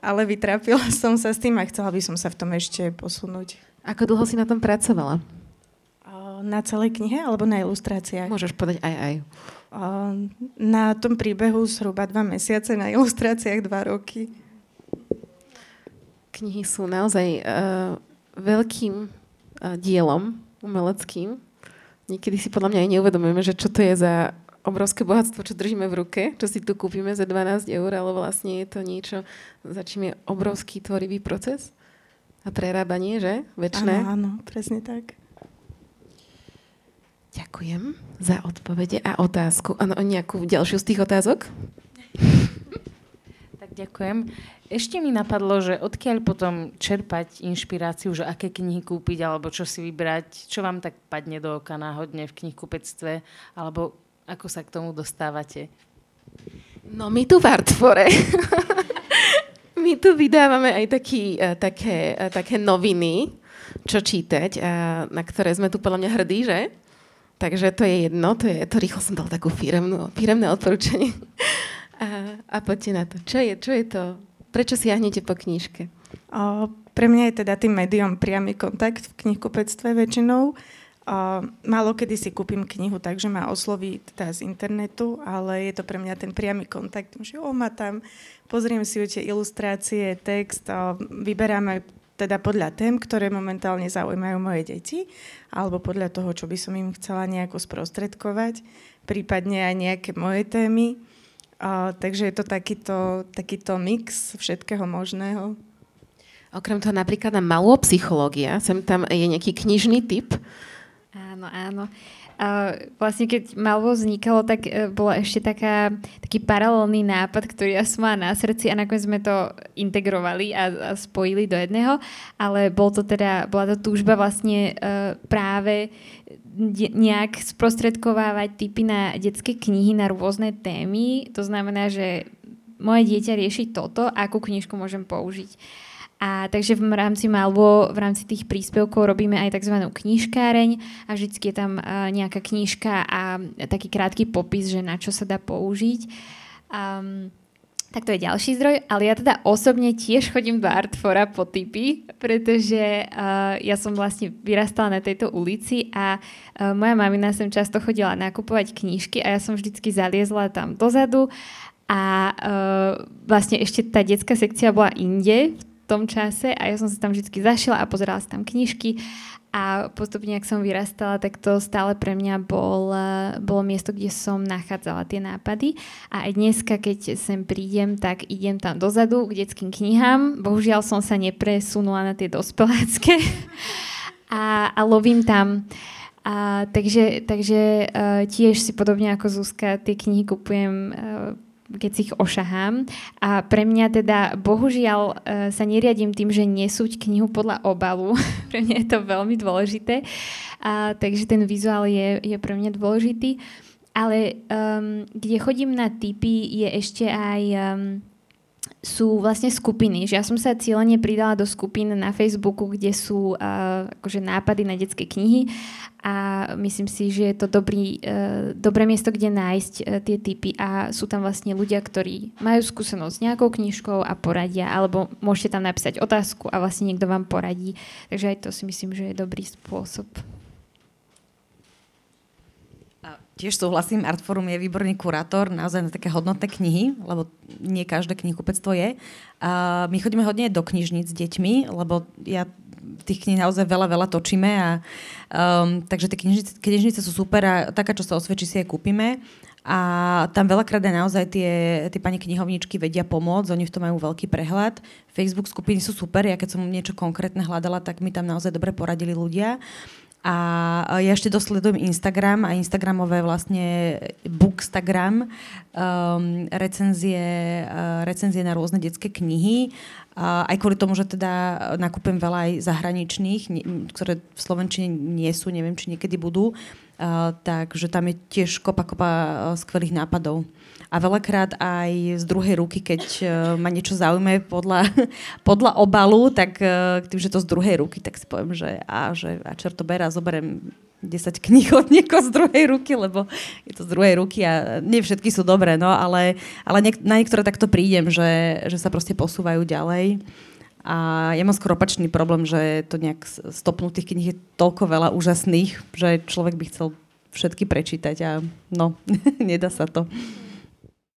ale vytrápila som sa s tým a chcela by som sa v tom ešte posunúť. Ako dlho si na tom pracovala? Na celej knihe alebo na ilustráciách? Môžeš povedať aj aj. Na tom príbehu zhruba dva mesiace, na ilustráciách dva roky. Knihy sú naozaj uh, veľkým uh, dielom umeleckým. Niekedy si podľa mňa aj neuvedomujeme, že čo to je za obrovské bohatstvo, čo držíme v ruke, čo si tu kúpime za 12 eur, ale vlastne je to niečo, za čím je obrovský tvorivý proces a prerábanie, že? Večné. Áno, áno, presne tak. Ďakujem za odpovede a otázku. Áno, nejakú ďalšiu z tých otázok? Tak ďakujem. Ešte mi napadlo, že odkiaľ potom čerpať inšpiráciu, že aké knihy kúpiť, alebo čo si vybrať, čo vám tak padne do oka náhodne v knihkupectve, alebo ako sa k tomu dostávate? No my tu v Artfore my tu vydávame aj taký, uh, také, uh, také noviny, čo čítať, uh, na ktoré sme tu podľa mňa hrdí, že? Takže to je jedno, to, je, to rýchlo som dal takú firemnú, firemné odporúčanie. A, a poďte na to. Čo je, čo je to? Prečo siahnete po knižke? O, pre mňa je teda tým médium priamy kontakt v knihkupectve väčšinou. O, málo kedy si kúpim knihu, takže ma osloví teda z internetu, ale je to pre mňa ten priamy kontakt, že o, ma tam, pozriem si tie ilustrácie, text, o, vyberám teda podľa tém, ktoré momentálne zaujímajú moje deti, alebo podľa toho, čo by som im chcela nejako sprostredkovať, prípadne aj nejaké moje témy. A, takže je to takýto, takýto mix všetkého možného. Okrem toho napríklad na malú psychológia, sem tam je nejaký knižný typ. Áno, áno. A vlastne keď Malvo vznikalo, tak e, bola ešte taká, taký paralelný nápad, ktorý ja som mala na srdci a nakoniec sme to integrovali a, a spojili do jedného, ale bol to teda, bola to túžba vlastne uh, práve nejak sprostredkovávať typy na detské knihy na rôzne témy. To znamená, že moje dieťa rieši toto, akú knižku môžem použiť. A takže v rámci Malvo, v rámci tých príspevkov robíme aj tzv. knižkáreň a vždy je tam nejaká knižka a taký krátky popis, že na čo sa dá použiť. Um, tak to je ďalší zdroj, ale ja teda osobne tiež chodím do Artfora po typy, pretože uh, ja som vlastne vyrastala na tejto ulici a uh, moja mamina sem často chodila nakupovať knižky a ja som vždycky zaliezla tam dozadu a uh, vlastne ešte tá detská sekcia bola inde tom čase a ja som sa tam vždy zašila a pozerala sa tam knižky a postupne, ak som vyrastala, tak to stále pre mňa bol, bolo miesto, kde som nachádzala tie nápady. A aj dneska, keď sem prídem, tak idem tam dozadu k detským knihám. Bohužiaľ som sa nepresunula na tie dospelácké a, a lovím tam. A, takže takže uh, tiež si podobne ako Zuzka tie knihy kupujem uh, keď si ich ošahám. A pre mňa teda, bohužiaľ, e, sa neriadím tým, že nesúť knihu podľa obalu. pre mňa je to veľmi dôležité. A, takže ten vizuál je, je pre mňa dôležitý. Ale um, kde chodím na typy, je ešte aj... Um, sú vlastne skupiny, že ja som sa cieľene pridala do skupín na Facebooku, kde sú uh, akože nápady na detské knihy a myslím si, že je to dobrý, uh, dobré miesto, kde nájsť uh, tie typy a sú tam vlastne ľudia, ktorí majú skúsenosť s nejakou knižkou a poradia, alebo môžete tam napísať otázku a vlastne niekto vám poradí. Takže aj to si myslím, že je dobrý spôsob. Tiež súhlasím, Artforum je výborný kurátor naozaj na také hodnotné knihy, lebo nie každé knihkupectvo je. A my chodíme hodne do knižníc s deťmi, lebo ja tých kníh naozaj veľa, veľa točíme a um, takže tie knižnice, knižnice sú super a taká, čo sa osvedčí, si aj kúpime. A tam veľakrát aj naozaj tie, tie pani knihovničky vedia pomôcť, oni v tom majú veľký prehľad. Facebook skupiny sú super, ja keď som niečo konkrétne hľadala, tak mi tam naozaj dobre poradili ľudia. A ja ešte dosledujem Instagram a Instagramové vlastne Bookstagram, um, recenzie, uh, recenzie na rôzne detské knihy A aj kvôli tomu, že teda nakúpim veľa aj zahraničných, ktoré v Slovenčine nie sú, neviem, či niekedy budú. Uh, takže tam je tiež kopa, kopa skvelých nápadov. A veľakrát aj z druhej ruky, keď uh, ma niečo zaujíma podľa, podľa obalu, tak uh, tým, že to z druhej ruky, tak si poviem, že a, že a čerto bera, zoberiem 10 kníh od niekoho z druhej ruky, lebo je to z druhej ruky a nie všetky sú dobré, no, ale, ale niek- na niektoré takto prídem, že, že sa proste posúvajú ďalej. A ja mám skoro opačný problém, že to nejak stopnutých kníh je toľko veľa úžasných, že človek by chcel všetky prečítať a no, nedá sa to.